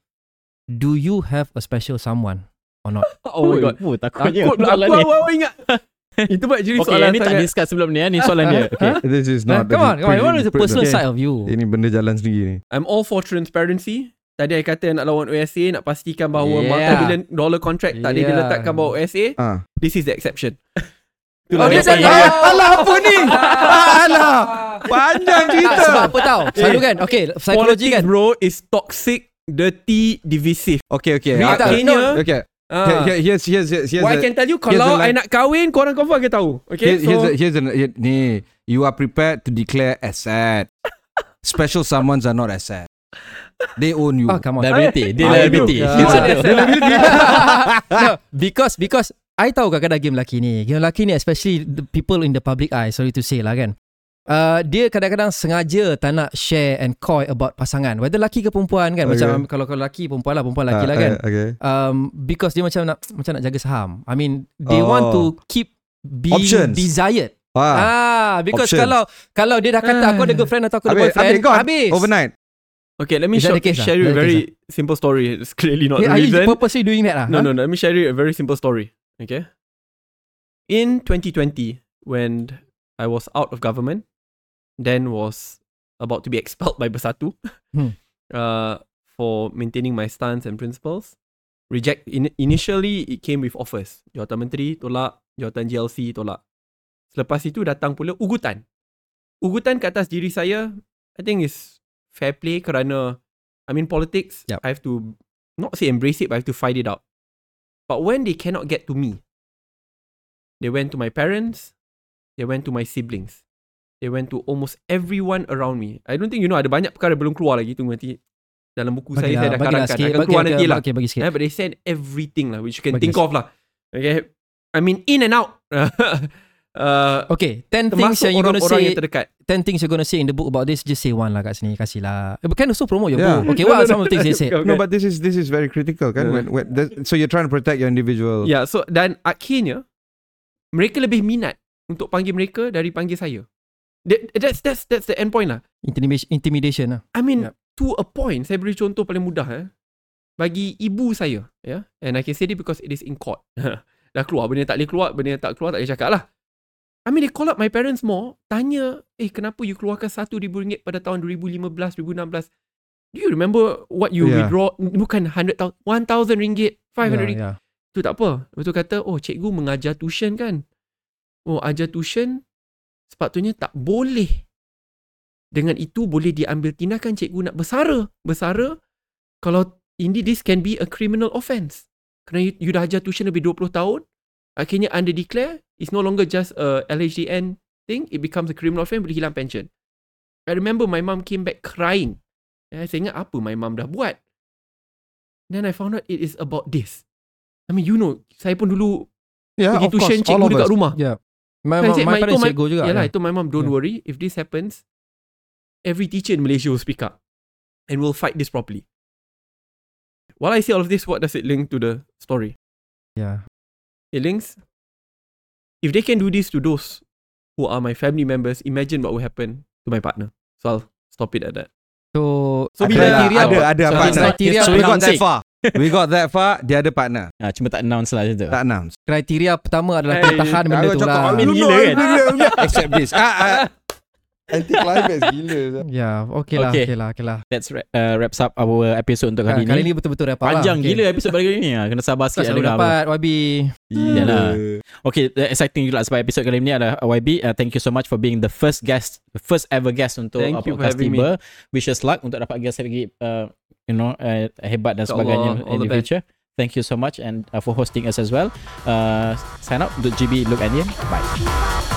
Do you have a special someone or not? Oh my god. Oh, takutnya. Takut soalan aku ni. awal ingat. Itu buat jadi Okay, soalan ni tak discuss sebelum ni. ya. Ni soalan dia. Okay. This is not. come on, come on. What is the personal Okay. side of you? Ini benda jalan sendiri ni. I'm all for transparency. Tadi I kata nak lawan OSA, nak pastikan bahawa Yeah. multi-billion dollar contract tak Yeah. diletakkan bawah OSA. Ah. This is the exception. Oh, dia yang- cakap- yang- Alah apa ni? Alah. Panjang cerita. Sebab apa tau? Selalu kan? Okay, psikologi Politics kan? bro is toxic, dirty, divisive. Okay, okay. Tak- Kenya- Okay. Ah. Here- here- Here's here's here's here's What I a- can tell you, here's kalau I nak kahwin, korang confirm akan tahu. Okay, Here- here's so a, here's an here, ni you are prepared to declare asset. Special summons are not asset. They own you. Oh, come on. Liability. I liability. are asset. no, because because I tahu kadang-kadang game lelaki ni. Game lelaki ni especially the people in the public eye, sorry to say lah kan. Uh, dia kadang-kadang sengaja tak nak share and coy about pasangan. Whether lelaki ke perempuan kan. Okay. Macam kalau kalau lelaki perempuan lah, perempuan lelaki Ah, lah kan. ah, Okay. Um, because dia macam nak macam nak jaga saham. I mean, they Oh. want to keep being Options. desired. Ah. Ah, because options. kalau kalau dia dah kata aku ada girlfriend atau aku ada Habis, boyfriend, habis, gone. habis. Overnight. Okay, let me show, case share you a very simple story. It's clearly not Yeah, the are you reason. purposely doing that lah? No, huh? no, no. Let me share you a very simple story. Okay. In 2020, when I was out of government, then was about to be expelled by Bersatu Hmm. uh, for maintaining my stance and principles. Reject in, initially it came with offers. Jawatan menteri tolak, jawatan GLC tolak. Selepas itu datang pula ugutan. Ugutan ke atas diri saya, I think is fair play kerana I mean politics, Yup. I have to not say embrace it, but I have to fight it out. But when they cannot get to me, they went to my parents, they went to my siblings, they went to almost everyone around me. I don't think you know ada banyak perkara belum keluar lagi tunggu nanti dalam buku saya saya dah bagilah karangkan sikit, akan bagi, keluar bagi, nanti lah. Okay, bagi sikit. Eh, but they said everything lah which you can Bagi think of lah. Okay. I mean in and out. uh, Okay, 10 things yang you gonna orang-orang say yang terdekat. 10 things you're gonna say in the book about this, just say one lah kat sini. Kasih lah. Eh, Can also promote your Yeah. book. Okay, what are some of the things they said? Okay. No, but this is this is very critical, kan? Yeah. When, when, that, so you're trying to protect your individual. Ya, so dan akhirnya mereka lebih minat untuk panggil mereka dari panggil saya. That, that's that's that's the end point lah. Intimidation, intimidation lah. I mean Yup. to a point, saya beri contoh paling mudah eh. Bagi ibu saya, ya. Yeah? And I can say it because it is in court. Dah keluar benda tak boleh keluar, benda tak keluar tak boleh cakap lah. I mean they call up my parents more, tanya, eh kenapa you keluarkan RM1,000 pada tahun 2015, 2016? Do you remember what you Yeah. withdraw? Bukan 100,000, 1,000 ringgit, 500 ringgit. Yeah, yeah. Tu tak apa. Lepas tu kata, oh cikgu mengajar tuition kan. Oh ajar tuition, sepatutnya tak boleh. Dengan itu boleh diambil tindakan cikgu nak bersara. Bersara, kalau indeed this can be a criminal offence. Kerana you, you dah ajar tuition lebih 20 tahun, akhirnya under declare, it's no longer just a LHDN thing, it becomes a criminal offence, boleh hilang pension. I remember my mum came back crying. Eh, saya ingat apa my mum dah buat. Then I found out it is about this. I mean, you know, saya pun dulu yeah pergi course. tuition All cikgu dekat us. rumah. Yeah. My, Kan, my, my parents itu cikgu juga. Yalah, yeah. itu my mum, don't Yeah. worry. If this happens, every teacher in Malaysia will speak up. And we'll fight this properly. While I say all of this, what does it link to the story? Yeah. It links, if they can do this to those who are my family members, imagine what will happen to my partner. So I'll stop it at that. So, So Ada bila lah, ada apa? ada So, partner. criteria So we apa? got that far. We got that far. Dia ada partner. Ah, cuma tak announce lah macam tu. Tak announce. Kriteria pertama adalah Hey, kena tahan benda tu lah. Amin gila kan? Except this. Ah, ah. Anti climax gila. Ya, okay lah, Okay. okay lah, okay lah. That's wra- uh, wraps up our episode untuk Ha, kali, kali ni. ni betul-betul dapat lah. Panjang Okay. gila episode kali ni. Ah, Kena sabar sikit Selalu dengar apa. dapat YB. Yalah. Okay, the exciting juga sebab episode kali ni adalah YB. Uh, thank you so much for being the first guest, the first ever guest untuk Thank uh, podcast. Tiba. Wish us luck untuk dapat guest lagi, uh, you know, uh, hebat dan sebagainya all in the the best. future. Thank you so much and uh, for hosting us as well. Uh, sign up untuk GB Look Andian. Bye.